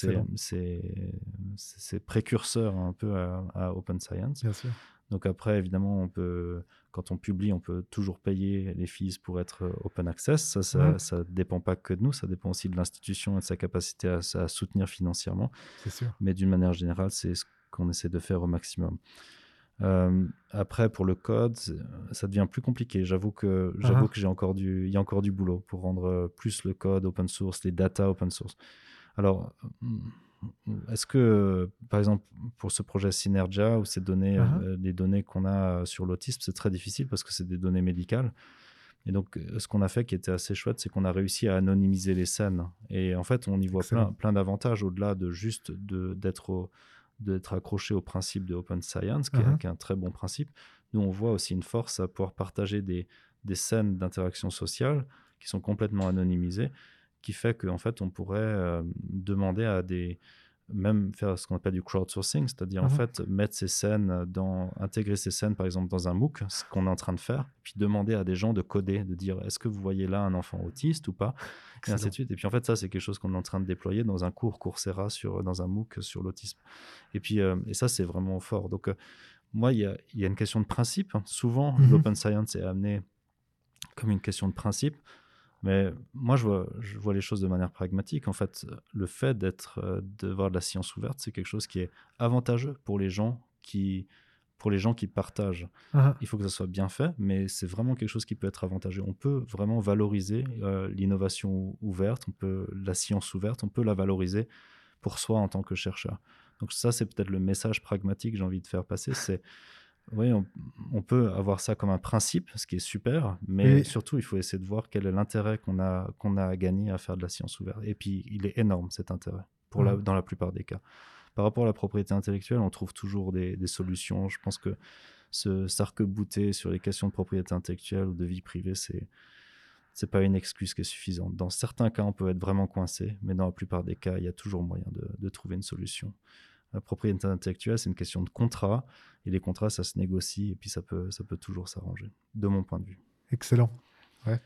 c'est précurseur un peu à, à Open Science. Bien sûr. Donc après, évidemment, on peut, quand on publie, on peut toujours payer les fees pour être euh, open access. Ça, ça, Ouais. ça dépend pas que de nous, ça dépend aussi de l'institution et de sa capacité à, à soutenir financièrement. C'est sûr. Mais d'une manière générale, c'est ce qu'on essaie de faire au maximum. Euh, après, pour le code, ça devient plus compliqué. J'avoue que, j'avoue Ah. que j'ai encore du, il y a encore du boulot pour rendre euh, plus le code open source, les data open source. Alors, mm, est-ce que, par exemple, pour ce projet Synergia ou ces données, Ah. euh, les données qu'on a sur l'autisme, c'est très difficile parce que c'est des données médicales. Et donc, ce qu'on a fait qui était assez chouette, c'est qu'on a réussi à anonymiser les scènes. Et en fait, on y voit plein, Excellent. plein d'avantages au-delà de juste de- d'être au- d'être accroché au principe de open science, qui, est, Mhm. qui est un très bon principe. Nous, on voit aussi une force à pouvoir partager des, des scènes d'interaction sociale qui sont complètement anonymisées, qui fait qu'en fait, on pourrait euh, demander à des même faire ce qu'on appelle du crowdsourcing, c'est-à-dire en Mhm. fait mettre ces scènes dans intégrer ces scènes par exemple dans un MOOC, ce qu'on est en train de faire, puis demander à des gens de coder, de dire est-ce que vous voyez là un enfant autiste ou pas, et ainsi de suite. Et puis en fait ça c'est quelque chose qu'on est en train de déployer dans un cours Coursera sur dans un MOOC sur l'autisme. Et puis euh, et ça c'est vraiment fort. Donc euh, moi il y y a une question de principe. Souvent Mhm. l'open science est amené comme une question de principe. Mais moi, je vois, je vois les choses de manière pragmatique. En fait, le fait d'être, euh, de voir de la science ouverte, c'est quelque chose qui est avantageux pour les gens qui, pour les gens qui partagent. Ah, Il faut que ça soit bien fait, mais c'est vraiment quelque chose qui peut être avantageux. On peut vraiment valoriser euh, l'innovation ouverte, on peut la science ouverte, on peut la valoriser pour soi en tant que chercheur. Donc ça, c'est peut-être le message pragmatique que j'ai envie de faire passer. C'est oui, on, on peut avoir ça comme un principe, ce qui est super, mais surtout, il faut essayer de voir quel est l'intérêt qu'on a, qu'on a à gagner à faire de la science ouverte. Et puis, il est énorme, cet intérêt, pour la, Mhm. dans la plupart des cas. par rapport à la propriété intellectuelle, on trouve toujours des, des solutions. Je pense que se s'arc-bouter sur les questions de propriété intellectuelle ou de vie privée, c'est c'est pas une excuse qui est suffisante. Dans certains cas, on peut être vraiment coincé, mais dans la plupart des cas, il y a toujours moyen de, de trouver une solution. La propriété intellectuelle, c'est une question de contrat, et les contrats, ça se négocie, et puis ça peut, ça peut toujours s'arranger, de mon point de vue. Excellent. Ouais,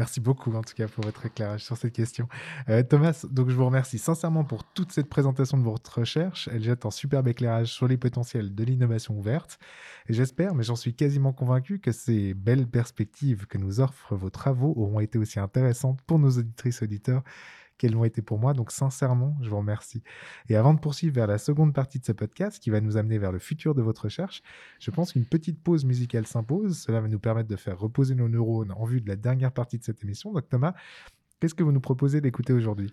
Merci beaucoup, en tout cas, pour votre éclairage sur cette question. Euh, Thomas, donc je vous remercie sincèrement pour toute cette présentation de votre recherche. Elle jette un superbe éclairage sur les potentiels de l'innovation ouverte. Et j'espère, mais j'en suis quasiment convaincu, que ces belles perspectives que nous offrent vos travaux auront été aussi intéressantes pour nos auditrices et auditeurs qu'elles l'ont été pour moi. Donc, sincèrement, je vous remercie. Et avant de poursuivre vers la seconde partie de ce podcast qui va nous amener vers le futur de votre recherche, je pense qu'une petite pause musicale s'impose. Cela va nous permettre de faire reposer nos neurones en vue de la dernière partie de cette émission. Donc, Thomas, qu'est-ce que vous nous proposez d'écouter aujourd'hui?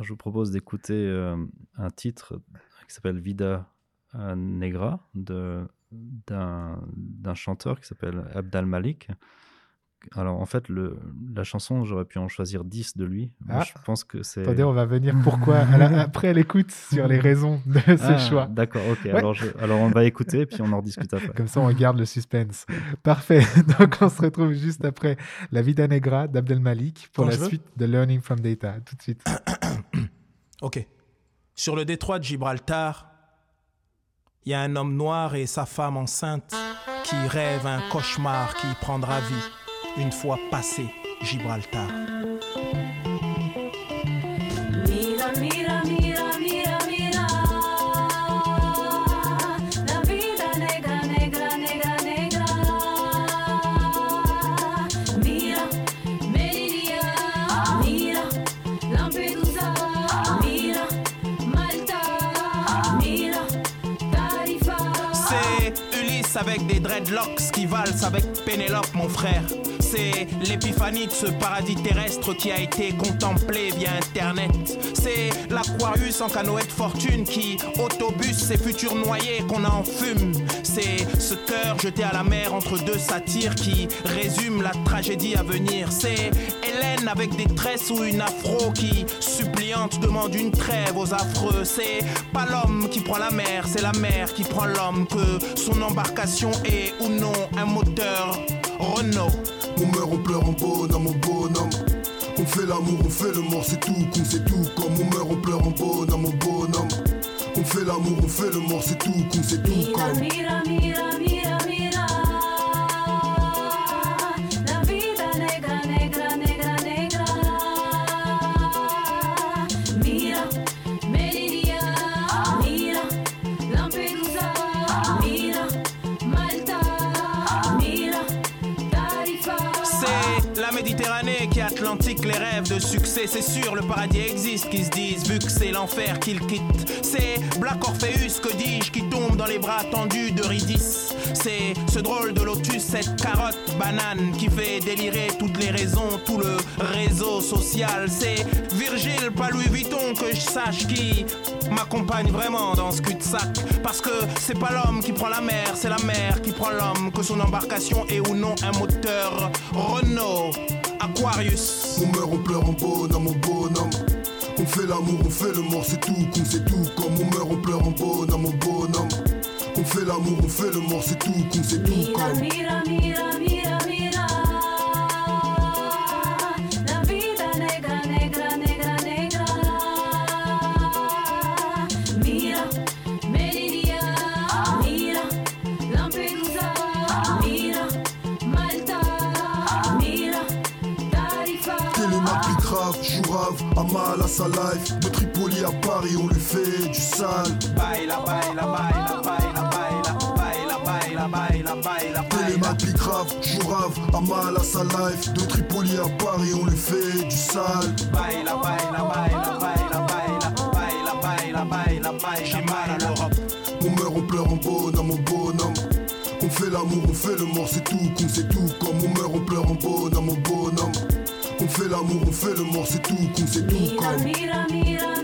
Je vous propose d'écouter euh, un titre qui s'appelle Vida Negra de d'un chanteur qui s'appelle Abdal Malik. Alors en fait, le, la chanson, j'aurais pu en choisir 10 de lui. Moi, Ah. je pense que c'est. Attendez, on va venir pourquoi à la- après l'écoute sur les raisons de ce Ah, choix. D'accord, ok. Alors, je- alors on va écouter et puis on en rediscute après. Comme ça, on garde le suspense. Parfait. Donc, on se retrouve juste après La Vida Negra d'Abdel Malik pour Quand la suite de Learning from Data. Tout de suite. Ok. Sur le détroit de Gibraltar, il y a un homme noir et sa femme enceinte qui rêvent un cauchemar qui prendra vie une fois passé Gibraltar. Mira, mira, mira, avec des dreadlocks qui valsent avec Pénélope, mon frère. C'est l'épiphanie de ce paradis terrestre qui a été contemplé via Internet. C'est l'Aquarius en canoë de fortune qui autobus ces futurs noyés qu'on en fume. C'est ce cœur jeté à la mer entre deux satyres qui résume la tragédie à venir. C'est Hélène avec des tresses ou une afro qui, suppliante, demande une trêve aux affreux. C'est pas l'homme qui prend la mer, c'est la mer qui prend l'homme. Que son embarcation est ou non un moteur Renault. On meurt, on pleure en bonhomme, mon bonhomme. On fait l'amour, on fait le mort, c'est tout, con, c'est tout. Comme on meurt, on pleure en bonhomme, mon bonhomme. On fait l'amour, on fait le mort, c'est tout, con, c'est tout. Comme de succès. C'est sûr, le paradis existe, qui se disent, vu que c'est l'enfer qu'ils quittent. C'est Black Orpheus, que dis-je, qui tombe dans les bras tendus d'Eurydice. C'est ce drôle de lotus, cette carotte banane qui fait délirer toutes les raisons, tout le réseau social. C'est Virgile, pas Louis Vuitton, que je sache qui m'accompagne vraiment dans ce cul-de-sac. Parce que c'est pas l'homme qui prend la mer, c'est la mer qui prend l'homme. Que son embarcation est ou non un moteur Renault, Aquarius. on meurt, on pleure en bonhomme, mon bonhomme. On fait l'amour, on fait le mort, c'est tout, con, c'est tout. Comme on meurt, on pleure en bonhomme, mon bonhomme. On fait l'amour, on fait le mort, c'est tout, con, c'est tout. Comme mira, mira, mira, Amal à sa life. De Tripoli à Paris, on lui fait du sale. Baila, baila, baila, baila, baila, baila, baila, baila, baila, baila. Jourave, Amal à sa life. De Tripoli à Paris, on lui fait du sale. Baila, baila, baila, baila, baila, baila, baila, baila, baila. J'ai mal à l'Europe. On meurt, on pleure en bonhomme, mon bonhomme. On fait l'amour, on fait le mort, c'est tout, con, c'est tout. Comme on meurt, on pleure en bonhomme, mon bonhomme. On fait l'amour, on fait le mort, c'est tout, con, c'est tout. Mira, Comme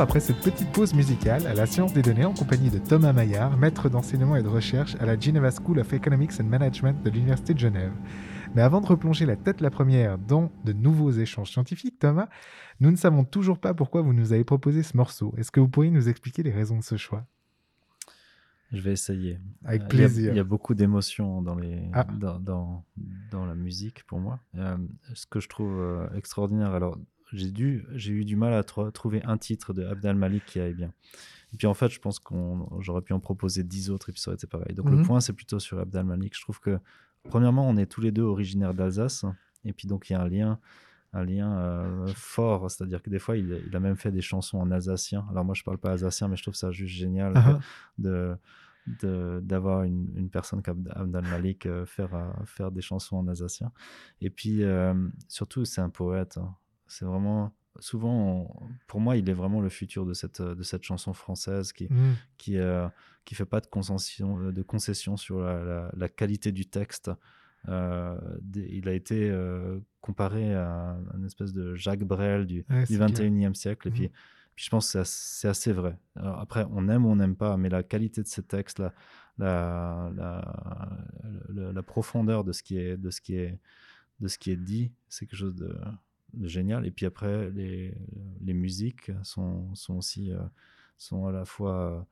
Retour après cette petite pause musicale à la science des données en compagnie de Thomas Maillard, maître d'enseignement et de recherche à la Geneva School of Economics and Management de l'Université de Genève. Mais avant de replonger la tête la première dans de nouveaux échanges scientifiques, Thomas, nous ne savons toujours pas pourquoi vous nous avez proposé ce morceau. Est-ce que vous pourriez nous expliquer les raisons de ce choix? Je vais essayer. Avec Euh, il y a- plaisir. Il y, a beaucoup d'émotions dans, les, Ah. dans, dans, dans la musique pour moi. Euh, ce que je trouve euh, extraordinaire, alors j'ai dû j'ai eu du mal à tro- trouver un titre de Abdel Malik qui aille bien. Et puis en fait, je pense qu'on j'aurais pu en proposer dix autres et puis ça aurait été pareil. Donc Mhm. le point, c'est plutôt sur Abdel Malik. Je trouve que premièrement, on est tous les deux originaires d'Alsace et puis donc il y a un lien un lien euh, fort, c'est-à-dire que des fois, il, il a même fait des chansons en alsacien. Alors moi, je parle pas alsacien, mais je trouve ça juste génial Ah de de- d'avoir une, une personne comme Abdel Malik euh, faire, euh, faire des chansons en alsacien. Et puis, surtout, c'est un poète. hein. C'est vraiment... Souvent, on- pour moi, il est vraiment le futur de cette, de cette chanson française qui, Mm. qui euh, qui fait pas de concession de concession sur la, la- la qualité du texte. Euh, il a été euh, comparé à une espèce de Jacques Brel du, Ouais, du c'est clair. 21e siècle. Et Mhm. puis, puis je pense que c'est assez, vrai. Alors après, on aime ou on n'aime pas, mais la qualité de ces textes, la, la, la, profondeur de ce qui est, de ce qui est, de ce qui est dit, c'est quelque chose de génial. Et puis après, les, les musiques sont, sont aussi euh, sont à la fois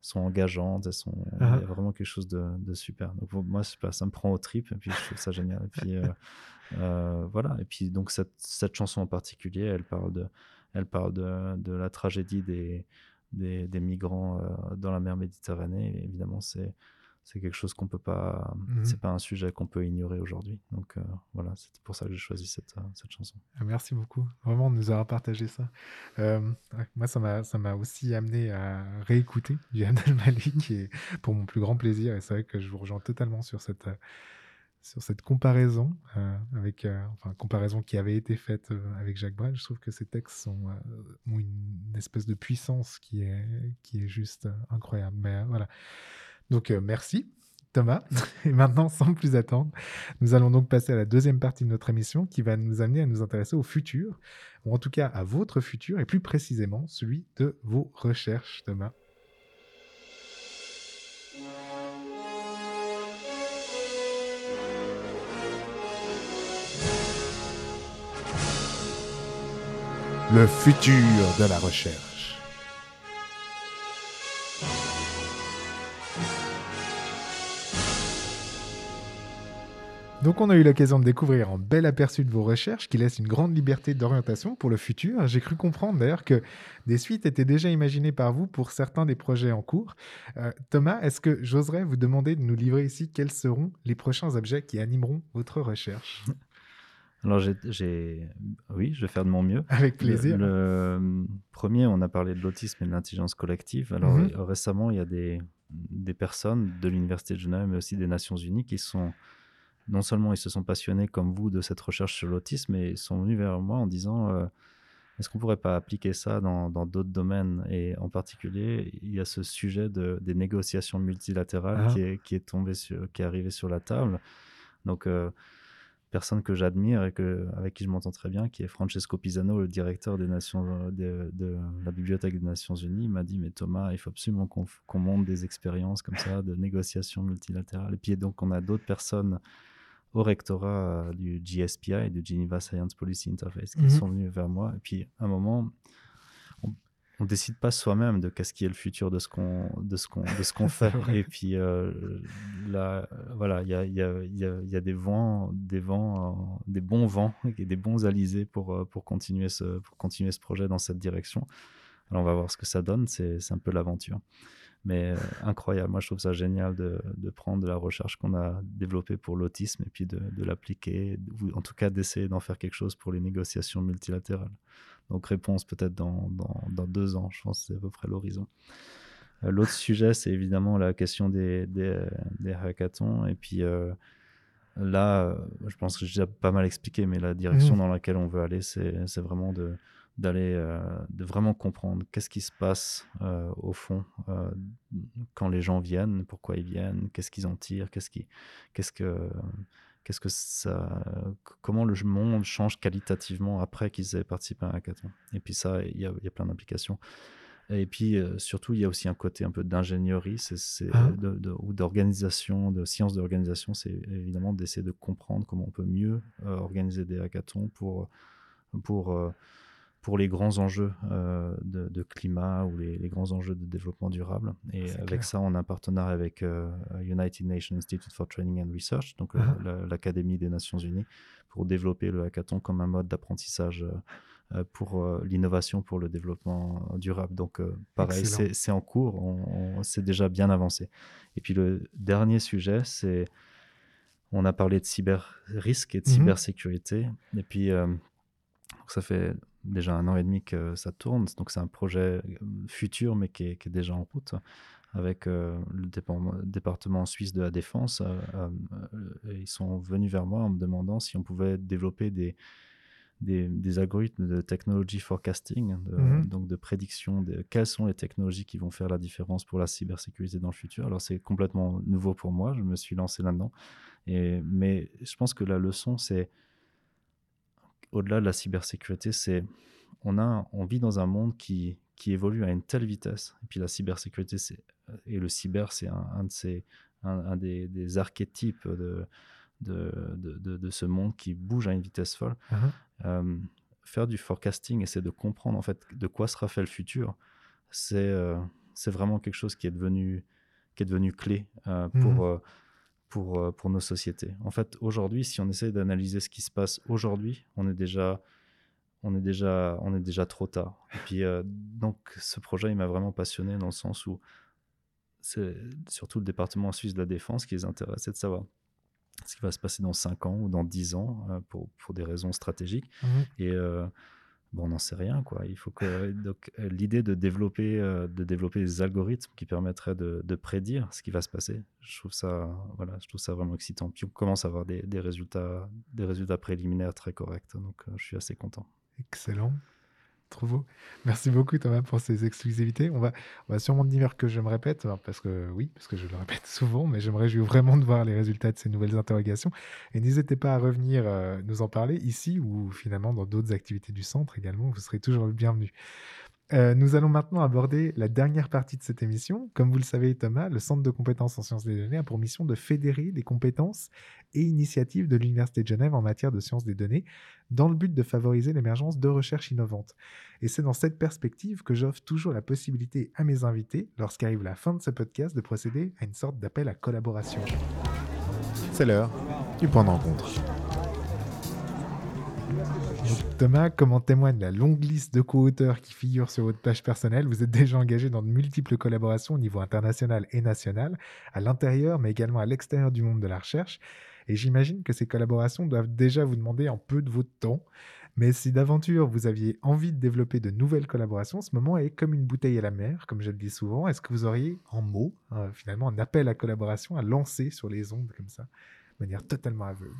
sont engageantes, elles sont, il y Ah. a vraiment quelque chose de, de super. Donc pour moi, pas, ça me prend aux tripes et puis je trouve ça génial. Et puis euh, euh, voilà. Et puis donc cette, cette chanson en particulier, elle parle de, elle parle de, de la tragédie des, des, des migrants euh, dans la mer Méditerranée. Et évidemment, c'est c'est quelque chose qu'on peut pas, Mhm. c'est pas un sujet qu'on peut ignorer aujourd'hui. Donc euh, voilà, c'est pour ça que j'ai choisi cette, euh, cette chanson. Ah, Merci beaucoup. Vraiment de nous avoir partagé ça. Euh, moi, ça m'a, ça m'a aussi amené à réécouter du Abdel Malik et pour mon plus grand plaisir. Et c'est vrai que je vous rejoins totalement sur cette, sur cette comparaison euh, avec, euh, enfin, comparaison qui avait été faite euh, avec Jacques Brel. Je trouve que ces textes sont, ont une espèce de puissance qui est, qui est juste incroyable. Mais voilà. Donc, euh, merci. Thomas. Et maintenant, sans plus attendre, nous allons donc passer à la deuxième partie de notre émission qui va nous amener à nous intéresser au futur, ou en tout cas à votre futur, et plus précisément celui de vos recherches, Thomas. Le futur de la recherche. Donc on a eu l'occasion de découvrir un bel aperçu de vos recherches qui laissent une grande liberté d'orientation pour le futur. J'ai cru comprendre d'ailleurs que des suites étaient déjà imaginées par vous pour certains des projets en cours. Euh, Thomas, est-ce que j'oserais vous demander de nous livrer ici quels seront les prochains objets qui animeront votre recherche? Alors, j'ai, oui, je vais faire de mon mieux. Avec plaisir. Le, le premier, on a parlé de l'autisme et de l'intelligence collective. Alors, Mhm. euh, récemment, il y a des, des personnes de l'Université de Genève, mais aussi des Nations Unies, qui sont, non seulement ils se sont passionnés comme vous de cette recherche sur l'autisme, mais ils sont venus vers moi en disant euh, est-ce qu'on pourrait pas appliquer ça dans, d'autres domaines? Et en particulier, il y a ce sujet de, des négociations multilatérales Ah. qui, est, qui est tombé sur, qui est arrivé sur la table. Donc, euh, personne que j'admire et que, avec qui je m'entends très bien, qui est Francesco Pisano, le directeur des Nations, de, de la Bibliothèque des Nations Unies, m'a dit Mais Thomas, il faut absolument qu'on monte des expériences comme ça de négociations multilatérales. Et puis, donc, on a d'autres personnes au rectorat euh, du GSPI, du Geneva Science Policy Interface, qui Mhm. sont venus vers moi. Et puis, à un moment, on ne décide pas soi-même de qu'est-ce qui est le futur de ce qu'on de ce qu'on de ce qu'on fait. Et puis euh, là, voilà, il y a, il y, a, y, a, y a des vents, des vents, euh, des bons vents et des bons alizés pour pour continuer ce pour continuer ce projet dans cette direction. Alors on va voir ce que ça donne. C'est c'est un peu l'aventure. Mais euh, incroyable, moi je trouve ça génial de, de prendre de la recherche qu'on a développée pour l'autisme et puis de, de l'appliquer, ou en tout cas d'essayer d'en faire quelque chose pour les négociations multilatérales. Donc réponse peut-être dans, dans, dans, deux ans, je pense que c'est à peu près l'horizon. Euh, L'autre sujet, c'est évidemment la question des, des, des hackathons. Et puis euh, là, je pense que j'ai déjà pas mal expliqué, mais la direction Mhm. dans laquelle on veut aller, c'est vraiment de d'aller euh, de vraiment comprendre qu'est-ce qui se passe euh, au fond euh, quand les gens viennent, pourquoi ils viennent, qu'est-ce qu'ils en tirent, qu'est-ce qui, qu'est-ce que qu'est-ce que ça, comment le monde change qualitativement après qu'ils aient participé à un hackathon. Et puis ça, il y y a plein d'implications. Et puis surtout, il y a aussi un côté un peu d'ingénierie c'est, Ah. de- de- ou d'organisation, de sciences d'organisation. C'est évidemment d'essayer de comprendre comment on peut mieux organiser des hackathons pour, pour, pour les grands enjeux euh, de, de climat ou les, les grands enjeux de développement durable. Et avec clair. ça, on a un partenariat avec euh, United Nations Institute for Training and Research, donc euh, Ah. la- l'Académie des Nations Unies, pour développer le hackathon comme un mode d'apprentissage euh, euh, pour euh, l'innovation, pour le développement durable. Donc, euh, pareil, c'est en cours, on, on- c'est déjà bien avancé. Et puis, le dernier sujet, c'est on a parlé de cyber risque et de Mhm. cybersécurité. Et puis, euh, donc ça fait déjà un an et demi que ça tourne. Donc, c'est un projet euh, futur, mais qui est, qui est déjà en route avec euh, le département, suisse de la défense. euh, ils sont venus vers moi en me demandant si on pouvait développer des, des, des algorithmes de technology forecasting, de- Mhm. donc de prédiction de quelles sont les technologies qui vont faire la différence pour la cybersécurité dans le futur. Alors c'est complètement nouveau pour moi, je me suis lancé là-dedans. Mais je pense que la leçon, c'est au-delà de la cybersécurité, c'est on a, on vit dans un monde qui, qui évolue à une telle vitesse. Et puis la cybersécurité, c'est et le cyber, c'est un, un de ces, un, un des, des archétypes de, de, de, de- ce monde qui bouge à une vitesse folle. Mhm. Euh, faire du forecasting, essayer de comprendre en fait de quoi sera fait le futur, c'est euh, c'est vraiment quelque chose qui est devenu qui est devenu clé euh, pour Mhm. Pour euh, pour nos sociétés. En fait, aujourd'hui, si on essaie d'analyser ce qui se passe aujourd'hui, on est déjà on est déjà on est déjà trop tard. Et puis euh, donc ce projet, il m'a vraiment passionné dans le sens où c'est surtout le département suisse de la défense qui les intéresse, c'est de savoir ce qui va se passer dans 5 ans ou dans 10 ans euh, pour, pour des raisons stratégiques. Mhm. Et euh, bon, on n'en sait rien. Quoi. Il faut donc, euh, l'idée de développer, euh, de développer des algorithmes qui permettraient de, prédire ce qui va se passer, je trouve ça, voilà, je trouve ça vraiment excitant. Puis on commence à avoir des, des résultats, des résultats préliminaires très corrects. Donc euh, je suis assez content. Excellent. Beau. Merci beaucoup Thomas pour ces exclusivités. On va, on va sûrement dire que je me répète, alors, parce que oui, parce que je le répète souvent, mais réjouis vraiment de voir les résultats de ces nouvelles interrogations. Et n'hésitez pas à revenir euh, nous en parler ici ou finalement dans d'autres activités du centre également. Vous serez toujours le bienvenu. Euh, nous allons maintenant aborder la dernière partie de cette émission. Comme vous le savez, Thomas, le Centre de compétences en sciences des données a pour mission de fédérer les compétences et initiatives de l'Université de Genève en matière de sciences des données dans le but de favoriser l'émergence de recherches innovantes. Et c'est dans cette perspective que j'offre toujours la possibilité à mes invités, lorsqu'arrive la fin de ce podcast, de procéder à une sorte d'appel à collaboration. C'est l'heure du point de. Donc, Thomas, comme en témoigne la longue liste de co-auteurs qui figure sur votre page personnelle, vous êtes déjà engagé dans de multiples collaborations au niveau international et national, à l'intérieur mais également à l'extérieur du monde de la recherche. Et j'imagine que ces collaborations doivent déjà vous demander un peu de votre temps. Mais si d'aventure vous aviez envie de développer de nouvelles collaborations, ce moment est comme une bouteille à la mer, comme je le dis souvent. Est-ce que vous auriez en mots, euh, finalement, un appel à collaboration à lancer sur les ondes comme ça, de manière totalement aveugle?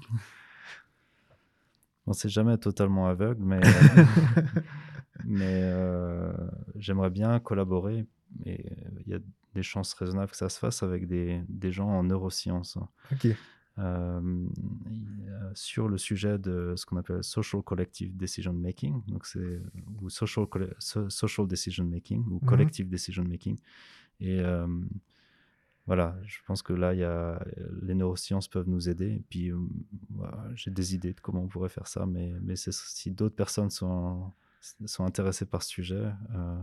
On sait jamais totalement aveugle, mais, euh, mais euh, j'aimerais bien collaborer. Et il y a des chances raisonnables que ça se fasse avec des, des gens en neurosciences. Ok. Euh, euh, sur le sujet de ce qu'on appelle social collective decision making, donc c'est ou social decision making ou Mhm. collective decision making. Et euh, voilà, je pense que là, y a les neurosciences peuvent nous aider. Et puis, euh, voilà, j'ai des idées de comment on pourrait faire ça, mais mais si d'autres personnes sont sont intéressées par ce sujet, euh,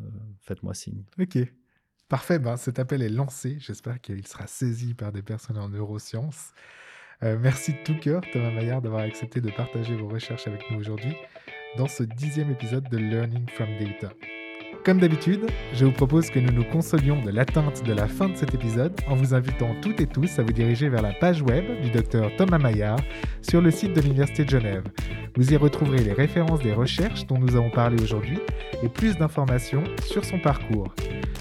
euh, faites-moi signe. Ok. Parfait, ben, cet appel est lancé. J'espère qu'il sera saisi par des personnes en neurosciences. Euh, merci de tout cœur, Thomas Maillard, d'avoir accepté de partager vos recherches avec nous aujourd'hui dans ce dixième épisode de Learning from Data. Comme d'habitude, je vous propose que nous nous consolions de l'atteinte de la fin de cet épisode en vous invitant toutes et tous à vous diriger vers la page web du docteur Thomas Maillard sur le site de l'Université de Genève. Vous y retrouverez les références des recherches dont nous avons parlé aujourd'hui et plus d'informations sur son parcours.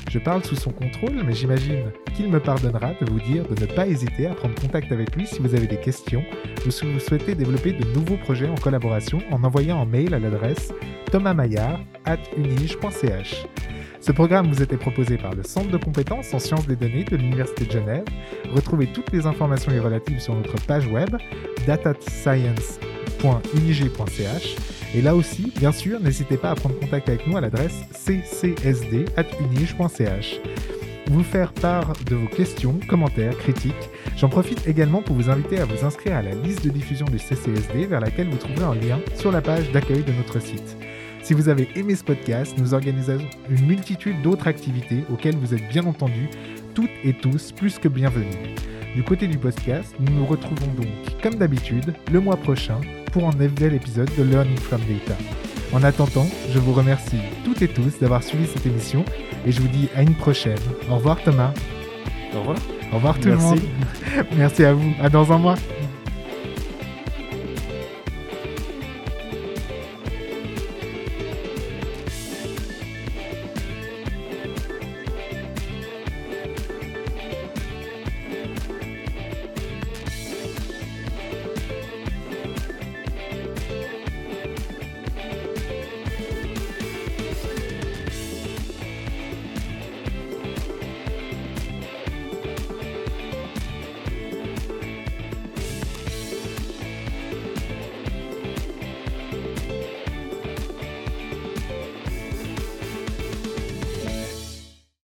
Je parle sous son contrôle, mais j'imagine qu'il me pardonnera de vous dire de ne pas hésiter à prendre contact avec lui si vous avez des questions ou si vous souhaitez développer de nouveaux projets en collaboration en envoyant un mail à l'adresse thomasmaillard.unige.ch. Ce programme vous était proposé par le Centre de compétences en sciences des données de l'Université de Genève. Retrouvez toutes les informations y relatives sur notre page web datascience.unig.ch. Et là aussi, bien sûr, n'hésitez pas à prendre contact avec nous à l'adresse ccsd.unig.ch vous faire part de vos questions, commentaires, critiques. J'en profite également pour vous inviter à vous inscrire à la liste de diffusion du CCSD vers laquelle vous trouverez un lien sur la page d'accueil de notre site. Si vous avez aimé ce podcast, nous organisons une multitude d'autres activités auxquelles vous êtes bien entendu toutes et tous plus que bienvenus. Du côté du podcast, nous nous retrouvons donc, comme d'habitude, le mois prochain pour un nouvel épisode de Learning from Data. En attendant, je vous remercie toutes et tous d'avoir suivi cette émission et je vous dis à une prochaine. Au revoir Thomas. Au revoir. Au revoir tout Merci. le monde. Merci à vous. À dans un mois.